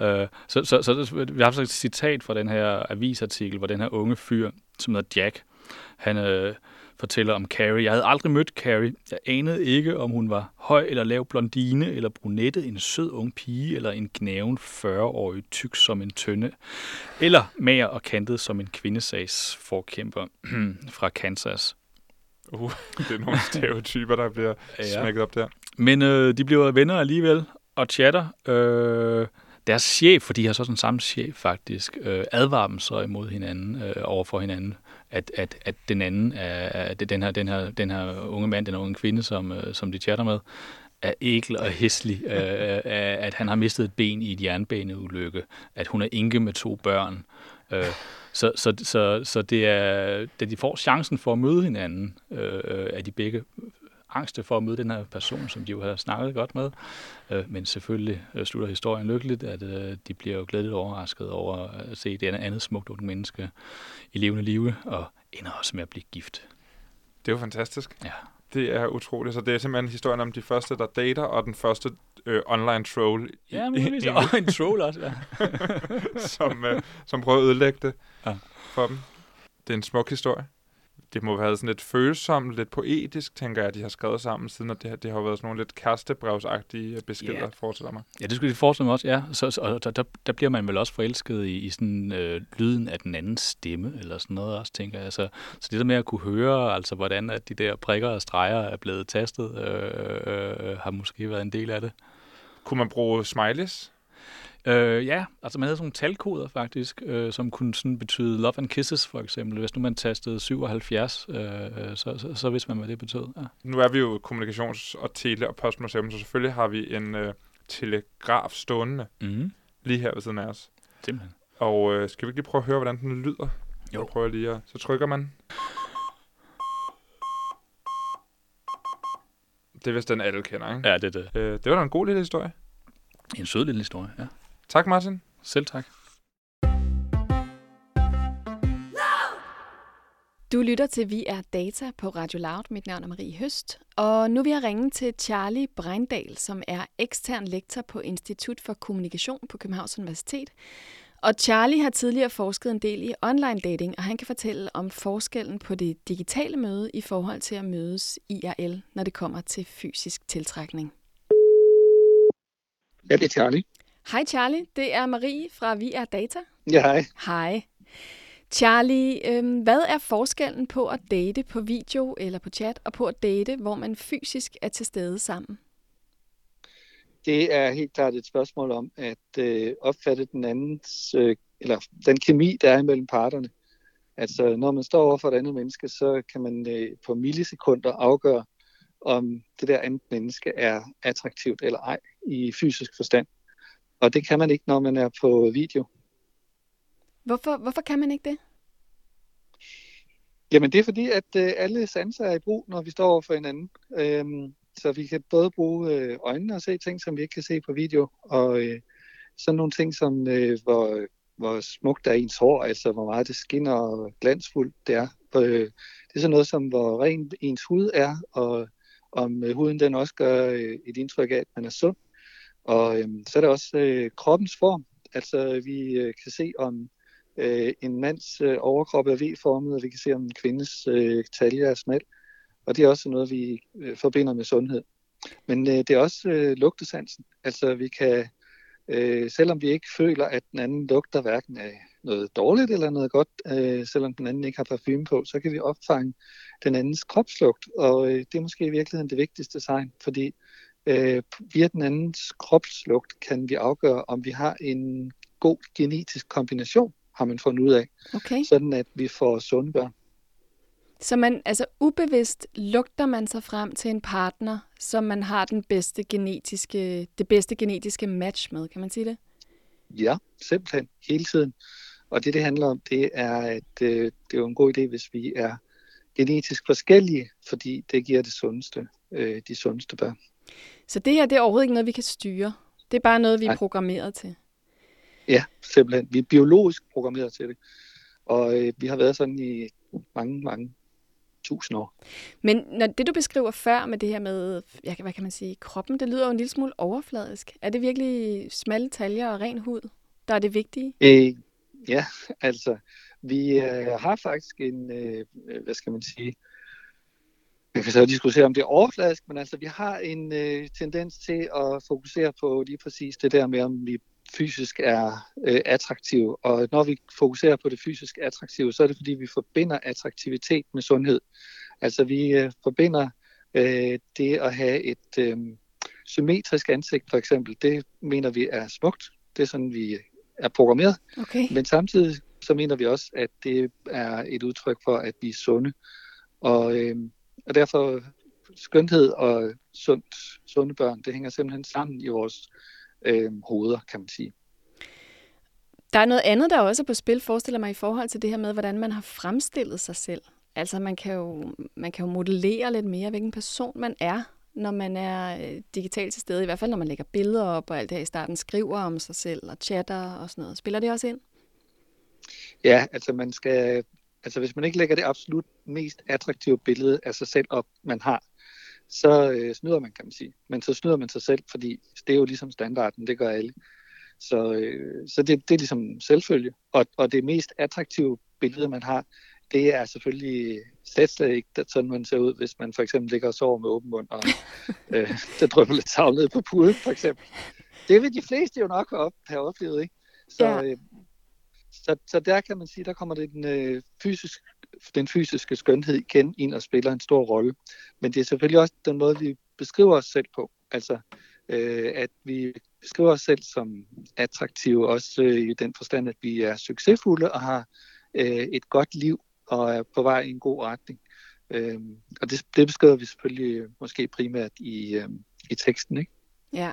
Øh, så, så, så vi har haft et citat fra den her avisartikel, hvor den her unge fyr, som hedder Jack, han øh, fortæller om Carrie. Jeg havde aldrig mødt Carrie. Jeg anede ikke, om hun var høj eller lav blondine, eller brunette, en sød ung pige, eller en gnaven 40-årig tyk som en tønde, eller mager og kantet som en kvindesags forkæmper <clears throat> fra Kansas. Uh, <laughs> det er nogle stereotyper, der bliver Ja. smækket op der. Men øh, de bliver venner alligevel og chatter. Øh, deres chef, for de har så sådan samme chef faktisk, øh, advarer dem så imod hinanden, øh, over for hinanden, at, at, at den anden, er, at den, her, den, her, den her unge mand, den her unge kvinde, som, øh, som de chatter med, er ekel og hæslig, øh, øh, at han har mistet et ben i et jernbaneulykke, at hun er enke med to børn. Øh, så, så, så, så det er, da de får chancen for at møde hinanden, øh, er de begge angste for at møde den her person, som de jo har snakket godt med. Øh, men selvfølgelig øh, slutter historien lykkeligt, at øh, de bliver jo glædeligt overrasket over at se det andet smukt unge menneske i levende live, og ender også med at blive gift. Det er jo fantastisk. Ja. Det er utroligt. Så det er simpelthen historien om de første, der dater, og den første øh, online troll, i- Ja, muligvis. Og en troll også, ja. <laughs> som, øh, som prøver at ødelægge det Ja. for dem. Det er en smuk historie. Det må have været sådan lidt følsomt, lidt poetisk, tænker jeg, at de har skrevet sammen, siden at det, har- det har været sådan nogle lidt kærestebrevsagtige øh, beskeder, yeah. forestiller mig. Ja, det skulle de forestille mig også, ja. Så, så, og der, der, bliver man vel også forelsket i, i sådan øh, lyden af den anden stemme, eller sådan noget også, tænker jeg. Så, så det der med at kunne høre, altså hvordan at de der prikker og streger er blevet tastet, øh, øh, har måske været en del af det. Kunne man bruge smileys? Øh, ja, altså man havde sådan nogle talkoder faktisk, øh, som kunne sådan betyde love and kisses for eksempel. Hvis nu man tastede 77, øh, øh, så, så, så vidste man, hvad det betød. Ja. Nu er vi jo kommunikations- og tele- og postmuseum, så selvfølgelig har vi en øh, telegraf stående Mm. lige her ved siden af os. Simpelthen. Og øh, skal vi ikke lige prøve at høre, hvordan den lyder? Jo. Så prøver jeg lige at... Så trykker man. Det er vist den, alle kender, ikke? Ja, det er det. Øh, det var da en god lille historie. En sød lille historie, ja. Tak, Martin. Selv tak. Du lytter til Vi er Data på Radio Loud. Mit navn er Marie Høst. Og nu vil jeg ringe til Charlie Breindal, som er ekstern lektor på Institut for Kommunikation på Københavns Universitet. Og Charlie har tidligere forsket en del i online dating, og han kan fortælle om forskellen på det digitale møde i forhold til at mødes IRL, når det kommer til fysisk tiltrækning. Ja, det er Charlie. Hej Charlie, det er Marie fra Vi er Data. Ja, hej. Hej. Charlie, øhm, hvad er forskellen på at date på video eller på chat, og på at date, hvor man fysisk er til stede sammen? Det er helt klart et spørgsmål om at øh, opfatte den andens, øh, eller den kemi, der er imellem parterne. Altså, når man står over for et andet menneske, så kan man øh, på millisekunder afgøre, om det der andet menneske er attraktivt eller ej i fysisk forstand. Og det kan man ikke, når man er på video. Hvorfor, hvorfor kan man ikke det? Jamen det er fordi, at øh, alle sanser er i brug, når vi står over for hinanden. Øhm, så vi kan både bruge øh, øjnene og se ting, som vi ikke kan se på video, og øh, sådan nogle ting som, øh, hvor, hvor smukt er ens hår, altså hvor meget det skinner og glansfuldt det er. Øh, det er sådan noget som, hvor ren ens hud er, og om øh, huden den også gør øh, et indtryk af, at man er sund. Og øh, så er der også øh, kroppens form. Altså vi øh, kan se, om øh, en mands øh, overkrop er V-formet, og vi kan se, om en kvindes øh, talje er smal. Og det er også noget, vi øh, forbinder med sundhed. Men øh, det er også øh, lugtesansen. Altså vi kan, øh, selvom vi ikke føler, at den anden lugter hverken af noget dårligt eller noget godt, øh, selvom den anden ikke har parfume på, så kan vi opfange den andens kropslugt. Og øh, det er måske i virkeligheden det vigtigste tegn, fordi øh, via den andens kropslugt kan vi afgøre, om vi har en god genetisk kombination, har man fundet ud af, Okay. sådan at vi får sunde børn. Så man, altså ubevidst lugter man sig frem til en partner, som man har den bedste genetiske, det bedste genetiske match med, kan man sige det? Ja, simpelthen hele tiden. Og det, det handler om, det er, at øh, det er jo en god idé, hvis vi er genetisk forskellige, fordi det giver det sundeste, øh, de sundeste børn. Så det her, det er overhovedet ikke noget, vi kan styre. Det er bare noget, vi er programmeret til. Ja, simpelthen. Vi er biologisk programmeret til det. Og øh, vi har været sådan i mange, mange tusind år. Men når det, du beskriver før med det her med, ja, hvad kan man sige, kroppen, det lyder jo en lille smule overfladisk. Er det virkelig smalle taljer og ren hud, der er det vigtige? Øh, ja, <laughs> altså, vi øh, har faktisk en, øh, hvad skal man sige, man kan så diskutere, om det er overfladisk, men altså, vi har en øh, tendens til at fokusere på lige præcis det der med, om vi fysisk er øh, attraktive. Og når vi fokuserer på det fysisk attraktive, så er det fordi, vi forbinder attraktivitet med sundhed. Altså, vi øh, forbinder øh, det at have et øh, symmetrisk ansigt, for eksempel. Det mener vi er smukt. Det er sådan, vi er programmeret. Okay. Men samtidig så mener vi også, at det er et udtryk for, at vi er sunde. Og, øh, og derfor skønhed og sundt, sunde børn, det hænger simpelthen sammen i vores øh, hoveder, kan man sige. Der er noget andet, der også er på spil, forestiller mig, i forhold til det her med, hvordan man har fremstillet sig selv. Altså, man kan jo, man kan jo modellere lidt mere, hvilken person man er, når man er øh, digitalt til stede. I hvert fald, når man lægger billeder op og alt det her i starten, skriver om sig selv og chatter og sådan noget. Spiller det også ind? Ja, altså man skal, altså hvis man ikke lægger det absolut mest attraktive billede af sig selv op, man har, så øh, snyder man, kan man sige. Men så snyder man sig selv, fordi det er jo ligesom standarden, det gør alle. Så, øh, så det, det er ligesom selvfølge. Og, og det mest attraktive billede, man har, det er selvfølgelig slet, slet ikke sådan, man ser ud, hvis man for eksempel ligger og sover med åben mund, og <laughs> øh, der drøber lidt savl ned på puden, for eksempel. Det vil de fleste jo nok have, op, have oplevet, ikke? Så, Ja. øh, så, så der kan man sige, der kommer den, øh, fysisk, den fysiske skønhed igen ind og spiller en stor rolle. Men det er selvfølgelig også den måde, vi beskriver os selv på. Altså, øh, at vi beskriver os selv som attraktive, også øh, i den forstand, at vi er succesfulde og har øh, et godt liv og er på vej i en god retning. Øh, og det, det beskriver vi selvfølgelig øh, måske primært i, øh, i teksten, ikke? Ja.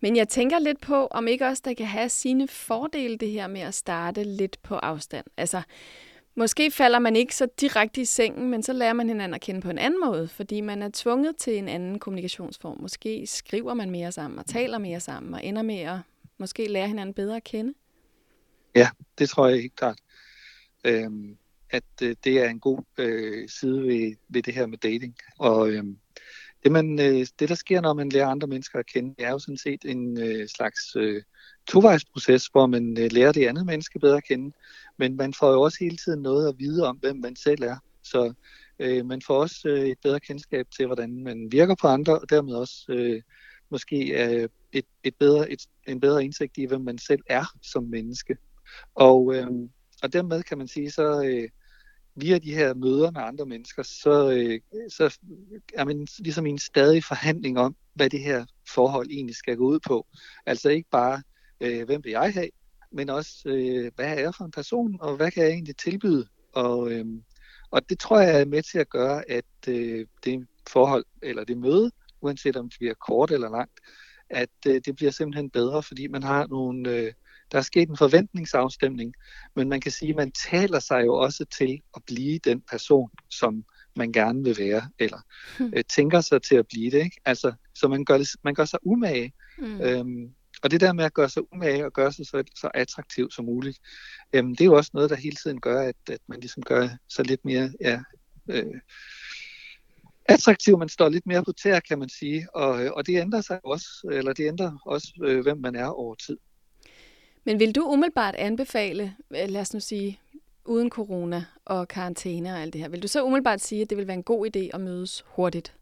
Men jeg tænker lidt på, om ikke også der kan have sine fordele, det her med at starte lidt på afstand. Altså, måske falder man ikke så direkte i sengen, men så lærer man hinanden at kende på en anden måde, fordi man er tvunget til en anden kommunikationsform. Måske skriver man mere sammen og taler mere sammen og ender med at måske lære hinanden bedre at kende. Ja, det tror jeg helt klart. Øhm, at øh, det er en god øh, side ved, ved det her med dating. Og øhm, det, man, øh, det, der sker, når man lærer andre mennesker at kende, det er jo sådan set en øh, slags øh, tovejsproces, hvor man øh, lærer det andet menneske bedre at kende. Men man får jo også hele tiden noget at vide om, hvem man selv er. Så øh, man får også øh, et bedre kendskab til, hvordan man virker på andre, og dermed også øh, måske øh, et, et bedre, et, en bedre indsigt i, hvem man selv er som menneske. Og, øh, og dermed kan man sige, så øh, via de her møder med andre mennesker, så, øh, så er man ligesom i en stadig forhandling om, hvad det her forhold egentlig skal gå ud på. Altså ikke bare, øh, hvem vil jeg have, men også, øh, hvad er jeg for en person, og hvad kan jeg egentlig tilbyde? Og, øh, og det tror jeg er med til at gøre, at øh, det forhold, eller det møde, uanset om det bliver kort eller langt, at øh, det bliver simpelthen bedre, fordi man har nogle... Øh, der er sket en forventningsafstemning, men man kan sige, at man taler sig jo også til at blive den person, som man gerne vil være, eller hmm. øh, tænker sig til at blive det. Ikke? Altså, så man gør, det, man gør sig umage. Hmm. Øhm, og det der med at gøre sig umage og gøre sig så, så attraktiv som muligt, øhm, det er jo også noget, der hele tiden gør, at, at man ligesom gør sig lidt mere ja, øh, attraktiv, man står lidt mere på tæer, kan man sige. Og, og det ændrer sig også, eller det ændrer også, øh, hvem man er over tid. Men vil du umiddelbart anbefale, øh, lad os nu sige, uden corona og karantæne og alt det her, vil du så umiddelbart sige, at det vil være en god idé at mødes hurtigt?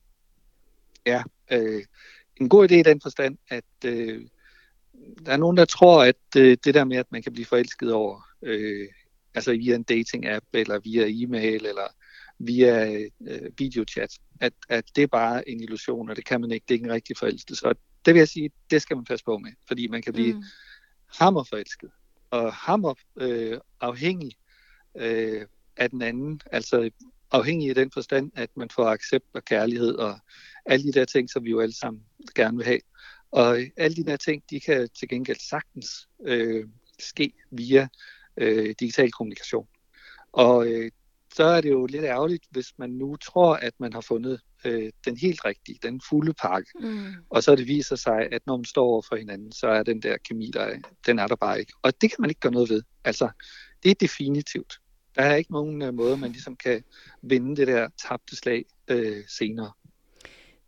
Ja, øh, en god idé i den forstand, at øh, der er nogen, der tror, at øh, det der med, at man kan blive forelsket over, øh, altså via en dating-app, eller via e-mail, eller via øh, videochat, at, at det er bare en illusion, og det kan man ikke, det er ikke en rigtig forelskelse. Og det vil jeg sige, det skal man passe på med, fordi man kan blive mm hammerforelsket og hammer øh, afhængig øh, af den anden. Altså afhængig af den forstand, at man får accept og kærlighed og alle de der ting, som vi jo alle sammen gerne vil have. Og øh, alle de der ting, de kan til gengæld sagtens øh, ske via øh, digital kommunikation. Og øh, så er det jo lidt ærgerligt, hvis man nu tror, at man har fundet øh, den helt rigtige, den fulde pakke. Mm. Og så det viser sig, at når man står over for hinanden, så er den der kemi, der, den er der bare ikke. Og det kan man ikke gøre noget ved. Altså, det er definitivt. Der er ikke nogen øh, måde, man ligesom kan vinde det der tabte slag øh, senere.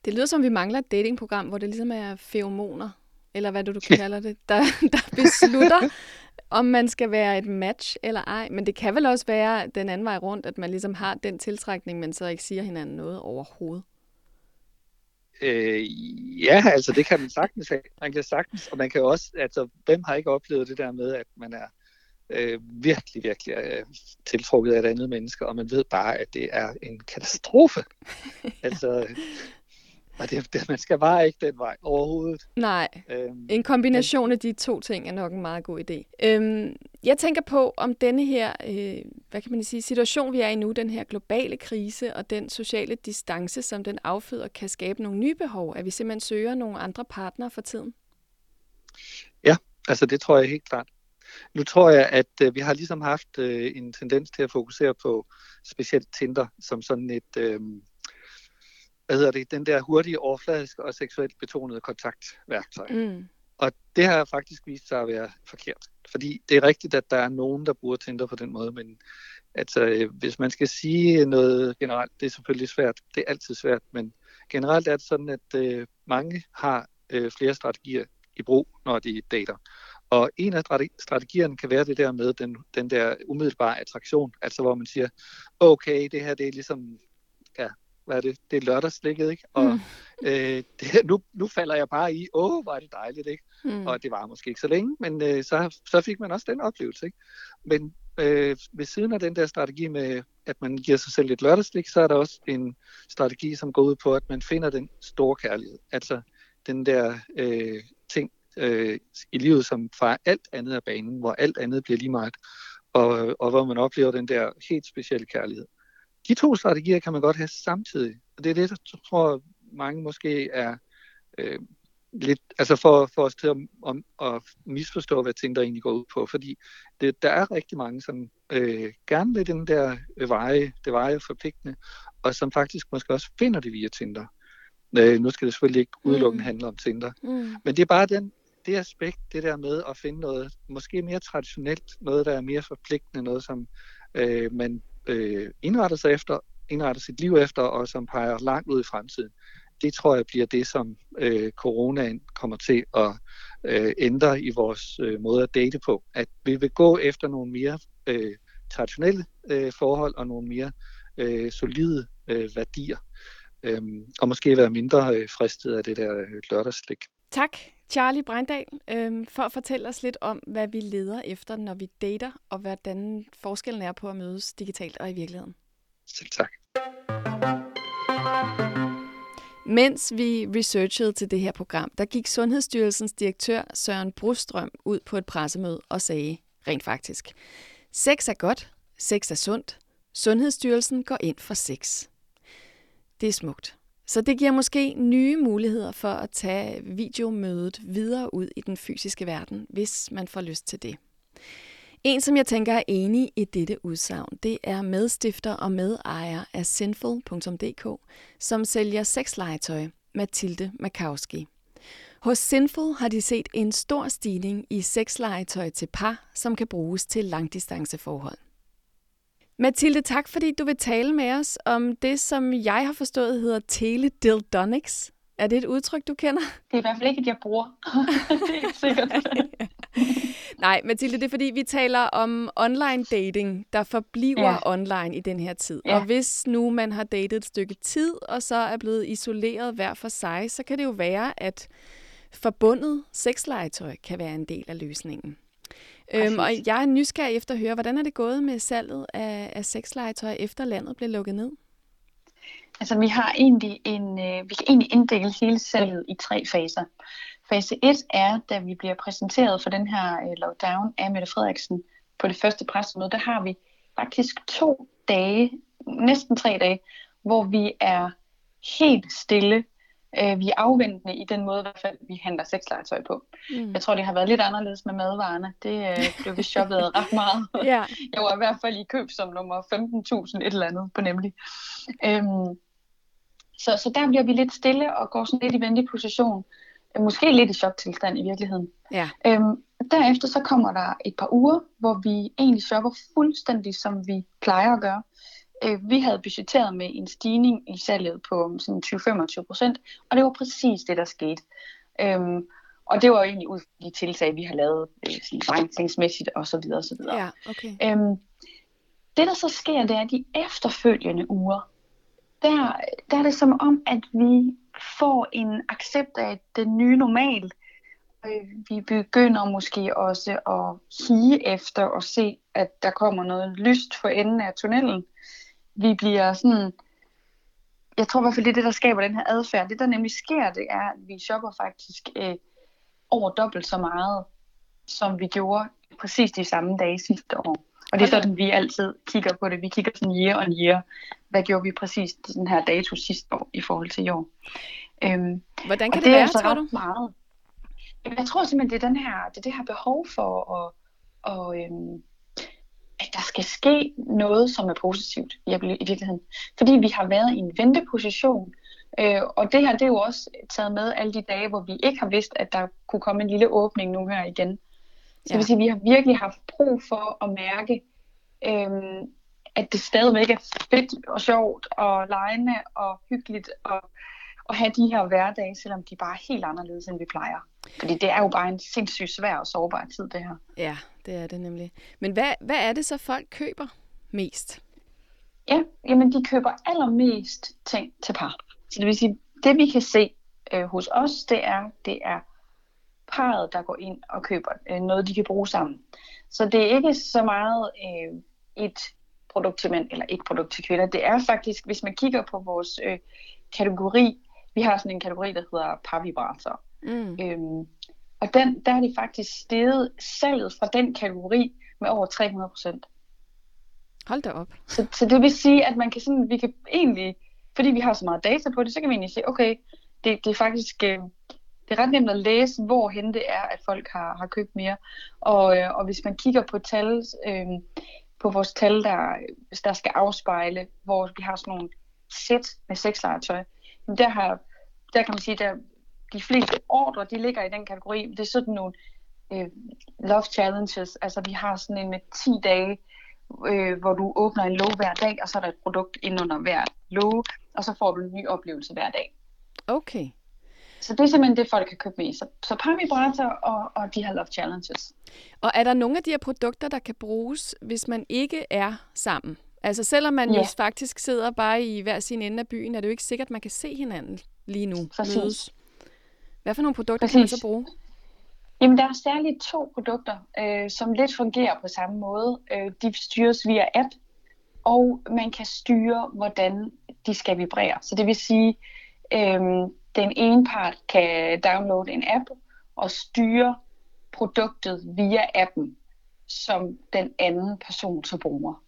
Det lyder som, vi mangler et datingprogram, hvor det ligesom er feromoner, eller hvad du, du <laughs> kalder det, der, der beslutter, om man skal være et match eller ej. Men det kan vel også være den anden vej rundt, at man ligesom har den tiltrækning, men så ikke siger hinanden noget overhovedet. Øh, ja, altså det kan man sagtens have. Man kan sagtens, og man kan også, altså hvem har ikke oplevet det der med, at man er øh, virkelig, virkelig øh, tiltrukket af et andet menneske, og man ved bare, at det er en katastrofe. <laughs> altså, og det, det, man skal bare ikke den vej overhovedet. Nej, øhm, en kombination men... af de to ting er nok en meget god idé. Øhm, jeg tænker på, om denne her, øh, hvad kan man sige, situation, vi er i nu, den her globale krise og den sociale distance, som den afføder, kan skabe nogle nye behov, at vi simpelthen søger nogle andre partnere for tiden? Ja, altså det tror jeg helt klart. Nu tror jeg, at øh, vi har ligesom haft øh, en tendens til at fokusere på specielt Tinder som sådan et... Øh, hvad hedder det, den der hurtige, overfladiske og seksuelt betonede kontaktværktøj. Mm. Og det har faktisk vist sig at være forkert. Fordi det er rigtigt, at der er nogen, der bruger Tinder på den måde, men altså, øh, hvis man skal sige noget generelt, det er selvfølgelig svært. Det er altid svært, men generelt er det sådan, at øh, mange har øh, flere strategier i brug, når de dater. Og en af strategierne kan være det der med den, den der umiddelbare attraktion, altså hvor man siger, okay, det her det er ligesom hvad er det, det er lørdagslægget, ikke? Og mm. <laughs> øh, det, nu, nu falder jeg bare i, åh, var det dejligt, ikke? Mm. Og det var måske ikke så længe, men øh, så, så fik man også den oplevelse, ikke? Men øh, ved siden af den der strategi med, at man giver sig selv et lørdagslæg, så er der også en strategi, som går ud på, at man finder den store kærlighed. Altså den der øh, ting øh, i livet, som farer alt andet af banen, hvor alt andet bliver lige meget, og, og hvor man oplever den der helt specielle kærlighed de to strategier kan man godt have samtidig. Og det er det, der tror mange måske er øh, lidt, altså for, for os til at, om, at misforstå, hvad Tinder egentlig går ud på, fordi det, der er rigtig mange, som øh, gerne vil den der veje, det veje forpligtende, og som faktisk måske også finder det via Tinder. Øh, nu skal det selvfølgelig ikke udelukkende mm. handle om Tinder, mm. men det er bare den, det aspekt, det der med at finde noget måske mere traditionelt, noget der er mere forpligtende, noget som øh, man øh, indretter sig efter, indretter sit liv efter, og som peger langt ud i fremtiden det tror jeg bliver det, som øh, coronaen kommer til at øh, ændre i vores øh, måde at date på. At vi vil gå efter nogle mere øh, traditionelle øh, forhold og nogle mere øh, solide øh, værdier. Øhm, og måske være mindre øh, fristet af det der øh, lørdagslik. Tak, Charlie Breindal, øh, for at fortælle os lidt om, hvad vi leder efter, når vi dater, og hvordan forskellen er på at mødes digitalt og i virkeligheden. Selv tak. Mens vi researchede til det her program, der gik Sundhedsstyrelsens direktør Søren Brustrøm ud på et pressemøde og sagde rent faktisk, sex er godt, sex er sundt, Sundhedsstyrelsen går ind for sex. Det er smukt. Så det giver måske nye muligheder for at tage videomødet videre ud i den fysiske verden, hvis man får lyst til det. En, som jeg tænker er enig i dette udsagn, det er medstifter og medejer af Sinful.dk, som sælger sexlegetøj, Mathilde Makowski. Hos Sinful har de set en stor stigning i sexlegetøj til par, som kan bruges til langdistanceforhold. Mathilde, tak fordi du vil tale med os om det, som jeg har forstået hedder teledildonics. Er det et udtryk, du kender? Det er i hvert fald ikke, at jeg bruger. det er ikke sikkert. <laughs> Nej, Mathilde, det er fordi, vi taler om online dating, der forbliver ja. online i den her tid. Ja. Og hvis nu man har datet et stykke tid, og så er blevet isoleret hver for sig, så kan det jo være, at forbundet sexlegetøj kan være en del af løsningen. Øhm, og jeg er nysgerrig efter at høre, hvordan er det gået med salget af, af sexlegetøj, efter landet blev lukket ned? Altså, vi har egentlig en, øh, vi kan egentlig inddele hele salget i tre faser. Fase 1 er, da vi bliver præsenteret for den her øh, lockdown af Mette Frederiksen på det første pressemøde, der har vi faktisk to dage, næsten tre dage, hvor vi er helt stille. Øh, vi er afventende i den måde, i hvert fald, vi handler sexlegetøj på. Mm. Jeg tror, det har været lidt anderledes med madvarerne. Det øh, blev vi <laughs> shoppet ret meget. yeah. Jeg var i hvert fald i køb som nummer 15.000 et eller andet på nemlig. Øhm, så, så der bliver vi lidt stille og går sådan lidt i venlig position måske lidt i choktilstand i virkeligheden. Ja. Øhm, derefter så kommer der et par uger, hvor vi egentlig shopper fuldstændig, som vi plejer at gøre. Øh, vi havde budgetteret med en stigning i salget på sådan 20-25 procent, og det var præcis det, der skete. Øhm, og det var jo egentlig ud fra de tiltag, vi har lavet øh, forretningsmæssigt og så videre og så videre. Ja, okay. øhm, det, der så sker, det er, at de efterfølgende uger, der, der er det som om, at vi får en accept af den nye normal. Vi begynder måske også at hige efter og se, at der kommer noget lyst for enden af tunnelen. Vi bliver sådan... Jeg tror i hvert fald, det er det, der skaber den her adfærd. Det, der nemlig sker, det er, at vi shopper faktisk øh, over dobbelt så meget, som vi gjorde præcis de samme dage sidste år. Og det er sådan, vi altid kigger på det. Vi kigger sådan year on year. Hvad gjorde vi præcis den her dato sidste år i forhold til i år? Øhm, Hvordan kan det, det være, altså tror du? Meget. Jeg tror simpelthen, det er, den her, det er det her behov for, at, og, øhm, der skal ske noget, som er positivt i, i virkeligheden. Fordi vi har været i en venteposition, øh, og det her det er jo også taget med alle de dage, hvor vi ikke har vidst, at der kunne komme en lille åbning nu her igen. Så ja. vil sige, at vi har virkelig haft brug for at mærke, øhm, at det stadigvæk er fedt og sjovt og lejende og hyggeligt og at have de her hverdage, selvom de bare er helt anderledes, end vi plejer. Fordi det er jo bare en sindssygt svær og sårbar tid, det her. Ja, det er det nemlig. Men hvad, hvad er det så, folk køber mest? Ja, jamen de køber allermest ting til par. Så det vil sige, det vi kan se øh, hos os, det er, det er parret, der går ind og køber øh, noget, de kan bruge sammen. Så det er ikke så meget øh, et produkt til mænd eller et produkt til kvinder. Det er faktisk, hvis man kigger på vores øh, kategori vi har sådan en kategori, der hedder parvibrator. Mm. Øhm, og den, der er det faktisk steget salget fra den kategori med over 300 procent. Hold da op. Så, så det vil sige, at man kan sådan, vi kan egentlig, fordi vi har så meget data på det, så kan vi egentlig se, okay, det, det er faktisk, øh, det er ret nemt at læse, hvorhen det er, at folk har, har købt mere. Og, øh, og hvis man kigger på tal, øh, på vores tal, der, der skal afspejle, hvor vi har sådan nogle sæt med sexlegetøj, der, har, der kan man sige, at de fleste ordre, de ligger i den kategori. Det er sådan nogle øh, love challenges. Altså vi har sådan en med 10 dage, øh, hvor du åbner en låge hver dag, og så er der et produkt ind under hver låge, og så får du en ny oplevelse hver dag. Okay. Så det er simpelthen det, folk kan købe med. Så, så par vibrator og, og de her love challenges. Og er der nogle af de her produkter, der kan bruges, hvis man ikke er sammen? Altså selvom man ja. jo faktisk sidder bare i hver sin ende af byen, er det jo ikke sikkert, at man kan se hinanden lige nu. Præcis. Mødes. Hvad for nogle produkter Præcis. kan man så bruge? Jamen, der er særligt to produkter, øh, som lidt fungerer på samme måde. Øh, de styres via app, og man kan styre, hvordan de skal vibrere. Så det vil sige, øh, den ene part kan downloade en app og styre produktet via appen, som den anden person så bruger.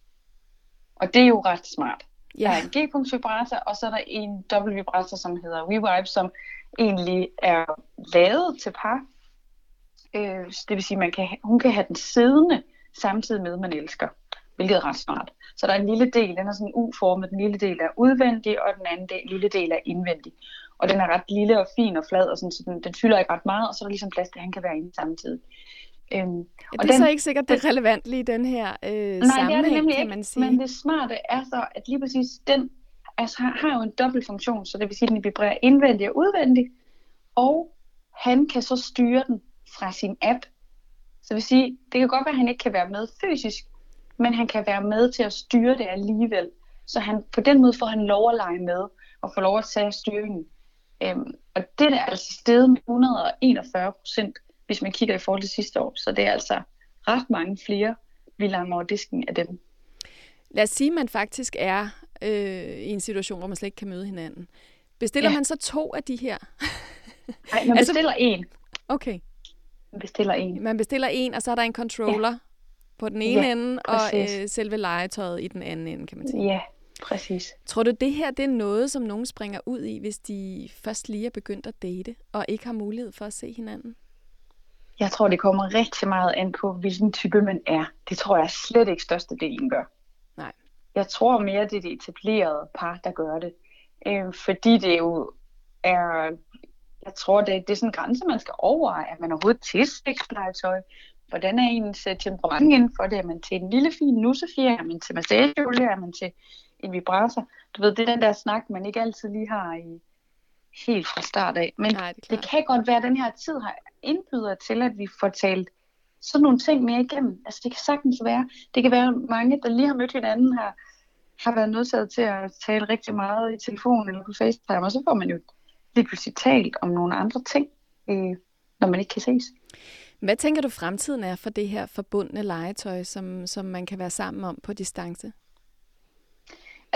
Og det er jo ret smart. Ja. Der er en G-punkt vibrator, og så er der en dobbelt vibrator, som hedder WeVibe, som egentlig er lavet til par. Øh, det vil sige, man kan, hun kan have den siddende, samtidig med, at man elsker, hvilket er ret smart. Så der er en lille del, den er sådan U-formet, den lille del er udvendig, og den anden del, lille del er indvendig. Og den er ret lille og fin og flad, og sådan, så den, den fylder ikke ret meget, og så er der ligesom plads til, at han kan være inde samtidig. Øhm, ja, og det er den, så ikke sikkert, det er relevant lige den her øh, nej, sammenhæng, det er det nemlig kan man sige. men det smarte er så, at lige præcis den altså, har, har jo en dobbelt funktion, så det vil sige, at den vibrerer indvendigt og udvendigt, og han kan så styre den fra sin app. Så det vil sige, det kan godt være, at han ikke kan være med fysisk, men han kan være med til at styre det alligevel. Så han, på den måde får han lov at lege med, og får lov at tage styringen. Øhm, og det er altså steget med 141 procent, hvis man kigger i forhold til sidste år. Så det er altså ret mange flere, vi lader over disken af dem. Lad os sige, at man faktisk er øh, i en situation, hvor man slet ikke kan møde hinanden. Bestiller ja. man så to af de her? <laughs> Nej, man altså, bestiller en. Okay. Man bestiller en. Man bestiller en, og så er der en controller ja. på den ene ja, ende, præcis. og øh, selve legetøjet i den anden ende, kan man sige. Ja, præcis. Tror du, det her det er noget, som nogen springer ud i, hvis de først lige er begyndt at date, og ikke har mulighed for at se hinanden? Jeg tror, det kommer rigtig meget an på, hvilken type man er. Det tror jeg slet ikke størstedelen gør. Nej. Jeg tror mere, det er det etablerede par, der gør det. Øh, fordi det jo er jeg tror, det, det er sådan en grænse, man skal overveje. at man overhovedet til sexlegetøj? Hvordan er ens øh, temperament inden for det? Er man til en lille fin nussefjer? Er man til massageolie? Er man til en vibrator? Du ved, det er den der snak, man ikke altid lige har i, helt fra start af. Men Nej, det, det kan godt være, at den her tid har indbyder til, at vi får talt sådan nogle ting mere igennem. Altså det kan sagtens være. Det kan være mange, der lige har mødt hinanden her, har været nødsaget til at tale rigtig meget i telefon eller på FaceTime, og så får man jo lige pludselig talt om nogle andre ting, øh, når man ikke kan ses. Hvad tænker du fremtiden er for det her forbundne legetøj, som, som man kan være sammen om på distance?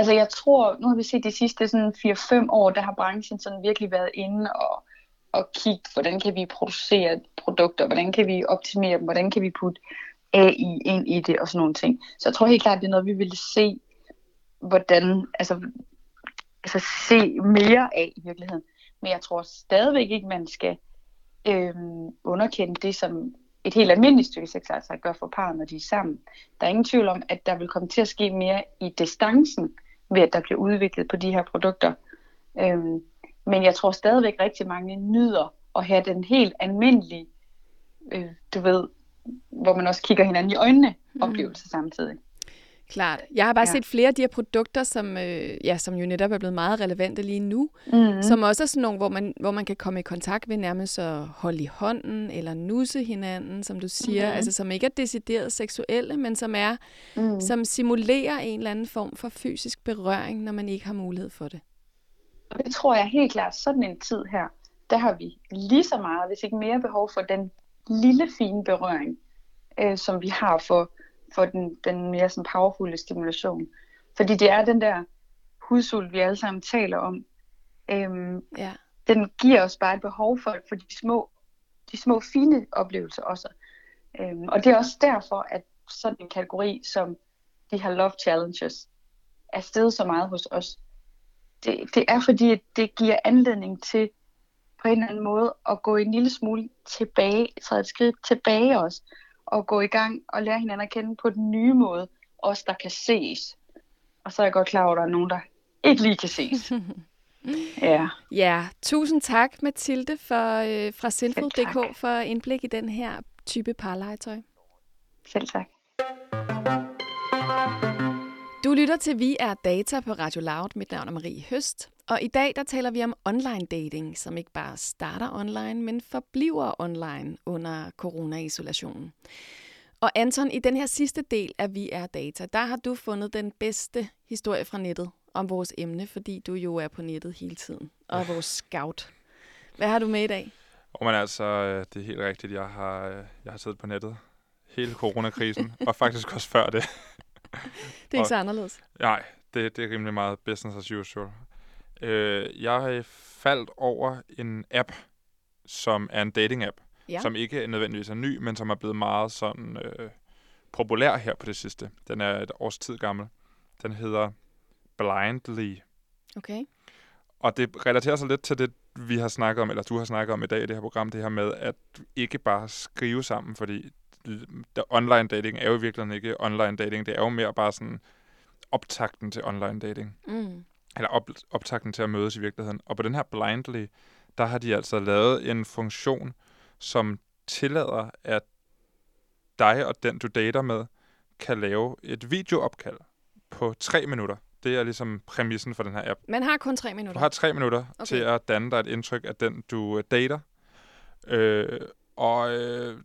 Altså jeg tror, nu har vi set de sidste sådan 4-5 år, der har branchen sådan virkelig været inde og, og kigge, hvordan kan vi producere produkter, hvordan kan vi optimere dem, hvordan kan vi putte AI ind i det og sådan nogle ting. Så jeg tror helt klart, det er noget, vi vil se, hvordan, altså, altså se mere af i virkeligheden. Men jeg tror stadigvæk ikke, man skal øh, underkende det, som et helt almindeligt stykke sex altså gør for par, når de er sammen. Der er ingen tvivl om, at der vil komme til at ske mere i distancen, ved at der bliver udviklet på de her produkter. Øh, men jeg tror stadigvæk rigtig mange nyder at have den helt almindelige, øh, du ved, hvor man også kigger hinanden i øjnene, mm. oplevelse samtidig. Klart. Jeg har bare ja. set flere af de her produkter, som, øh, ja, som jo netop er blevet meget relevante lige nu, mm. som også er sådan nogle, hvor man, hvor man kan komme i kontakt ved nærmest at holde i hånden, eller nusse hinanden, som du siger, mm. altså som ikke er decideret seksuelle, men som er, mm. som simulerer en eller anden form for fysisk berøring, når man ikke har mulighed for det. Og det tror jeg helt klart, sådan en tid her, der har vi lige så meget, hvis ikke mere behov for den lille fine berøring, øh, som vi har for for den, den mere sådan powerfulde stimulation. Fordi det er den der hudsult, vi alle sammen taler om. Øhm, ja. Den giver os bare et behov for, for de, små, de små fine oplevelser også. Øhm, og det er også derfor, at sådan en kategori som de her love challenges er stedet så meget hos os. Det, det er fordi, at det giver anledning til på en eller anden måde at gå en lille smule tilbage, så et skridt tilbage også, og gå i gang og lære hinanden at kende på den nye måde, også der kan ses. Og så er jeg godt klar over, at der er nogen, der ikke lige kan ses. <laughs> ja. Ja, tusind tak Mathilde for, øh, fra Sinful.dk for indblik i den her type parlegetøj. Selv tak. Du lytter til Vi er Data på Radio Loud. Mit navn er Marie Høst. Og i dag der taler vi om online dating, som ikke bare starter online, men forbliver online under corona-isolationen. Og Anton, i den her sidste del af Vi er Data, der har du fundet den bedste historie fra nettet om vores emne, fordi du jo er på nettet hele tiden og er vores scout. Hvad har du med i dag? Og man altså, øh, det er helt rigtigt, jeg har, øh, jeg har siddet på nettet hele coronakrisen, <laughs> og faktisk også før det. Det er ikke Og- så anderledes. Nej, det, det er rimelig meget business as usual. Øh, jeg faldt over en app, som er en dating-app, Ja. som ikke nødvendigvis er ny, men som er blevet meget sådan øh, populær her på det sidste. Den er et års tid gammel. Den hedder Blindly. Okay. Og det relaterer sig lidt til det, vi har snakket om, eller du har snakket om i dag i det her program, det her med at ikke bare skrive sammen, fordi online dating er jo i virkeligheden ikke online dating, det er jo mere bare sådan optakten til online dating, Mm. Eller op, optakten til at mødes i virkeligheden. Og på den her Blindly, der har de altså lavet en funktion, som tillader, at dig og den, du dater med, kan lave et videoopkald på tre minutter. Det er ligesom præmissen for den her app. Man har kun tre Du minutter. har tre minutter okay. Okay. til at danne dig et indtryk af den, du øh, dater. Øh, og øh,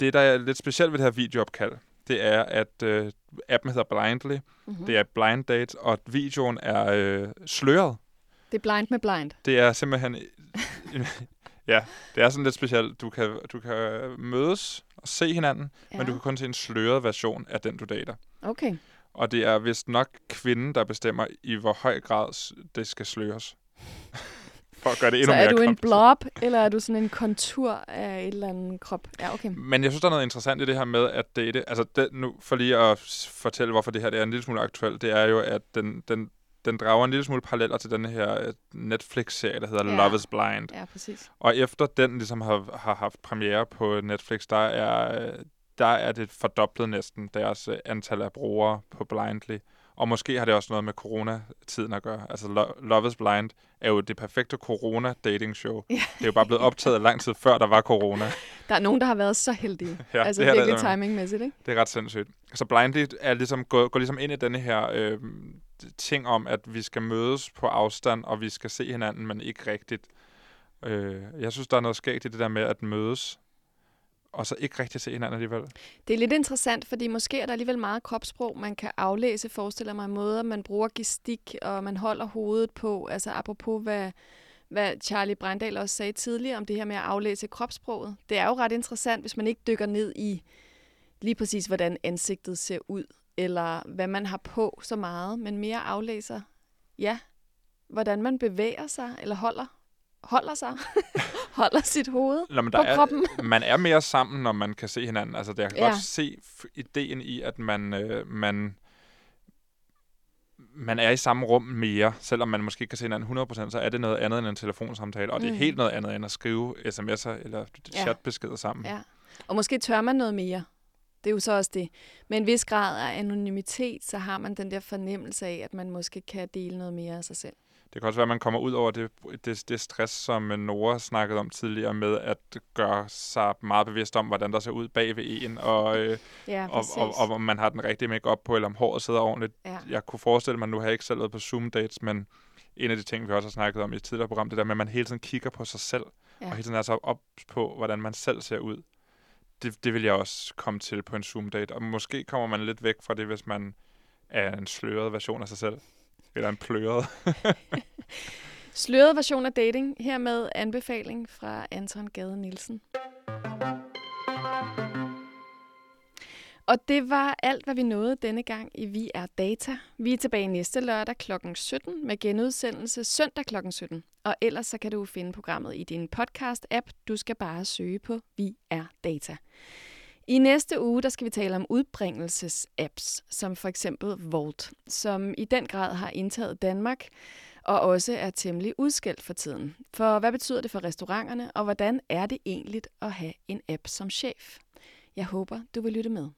det, der er lidt specielt ved det her videoopkald, det er, at øh, appen hedder Blindly. Mm-hmm. Det er blind date, og videoen er øh, sløret. det er blind med blind. Det er simpelthen... <laughs> ja, det er sådan lidt specielt. Du kan, du kan mødes og se hinanden, ja. men du kan kun se en sløret version af den, du dater. Okay. Og det er vist nok kvinden, der bestemmer, i hvor høj grad det skal sløres. For at gøre det endnu Så mere er du en blob, eller er du sådan en kontur af et eller andet krop? Ja, okay. Men jeg synes, der er noget interessant i det her med at date. Altså, det, nu for lige at fortælle, hvorfor det her det er en lille smule aktuelt, det er jo, at den, den, den drager en lille smule paralleller til den her øh, Netflix-serie, der hedder Ja. ja. Love is Blind. Ja, præcis. Og efter den ligesom har, har haft premiere på Netflix, der er, øh, der er det fordoblet næsten deres øh, antal af brugere på Blindly. Og måske har det også noget med coronatiden at gøre. Altså Lo- Love is Blind er jo det perfekte corona-dating-show. Ja. Det er jo bare blevet optaget lang tid før, der var corona. <laughs> Der er nogen, der har været så heldige. <laughs> Ja, altså det er der virkelig timingmæssigt, ikke? Det er ret sindssygt. Så Blindly er ligesom, går, går ligesom ind i denne her øh, ting om, at vi skal mødes på afstand, og vi skal se hinanden, men ikke rigtigt. Øh, jeg synes, der er noget skægt i det der med at mødes, og så ikke rigtig se hinanden alligevel. Det er lidt interessant, fordi måske er der alligevel meget kropssprog, man kan aflæse, forestiller mig, måder, man bruger gestik, og man holder hovedet på. Altså apropos, hvad, hvad Charlie Brandal også sagde tidligere om det her med at aflæse kropssproget. Det er jo ret interessant, hvis man ikke dykker ned i lige præcis, hvordan ansigtet ser ud, eller hvad man har på så meget, men mere aflæser, ja, hvordan man bevæger sig, eller holder, holder sig, <laughs> holder sit hoved Nå, men på der er, kroppen. <laughs> man er mere sammen, når man kan se hinanden. Altså, jeg kan Ja. godt se ideen i, at man, øh, man, man er i samme rum mere. Selvom man måske ikke kan se hinanden 100%, så er det noget andet end en telefonsamtale. Og det er Mm. helt noget andet end at skrive sms'er eller Ja. chatbeskeder sammen. Ja. Og måske tør man noget mere. Det er jo så også det. Med en vis grad af anonymitet, så har man den der fornemmelse af, at man måske kan dele noget mere af sig selv. Det kan også være, at man kommer ud over det, det, det stress, som Nora snakkede om tidligere, med at gøre sig meget bevidst om, hvordan der ser ud bag ved en, og, øh, Ja, og, og, og om man har den rigtige make på, eller om håret sidder ordentligt. ja. Jeg kunne forestille mig, nu har jeg ikke selv været på Zoom-dates, men en af de ting, vi også har snakket om i et tidligere program, det der med, at man hele tiden kigger på sig selv, ja. og hele tiden er så op på, hvordan man selv ser ud. Det, det vil jeg også komme til på en Zoom-date, og måske kommer man lidt væk fra det, hvis man er en sløret version af sig selv. Eller en pløret. <laughs> Sløret version af dating. Hermed anbefaling fra Anton Gade Nielsen. Og det var alt, hvad vi nåede denne gang i Vi er Data. Vi er tilbage næste lørdag kl. 17 med genudsendelse søndag kl. 17. Og ellers så kan du finde programmet i din podcast-app. Du skal bare søge på Vi er Data. I næste uge, der skal vi tale om udbringelses-apps, som for eksempel Volt, som i den grad har indtaget Danmark, og også er temmelig udskældt for tiden. For hvad betyder det for restauranterne, og hvordan er det egentlig at have en app som chef? Jeg håber, du vil lytte med.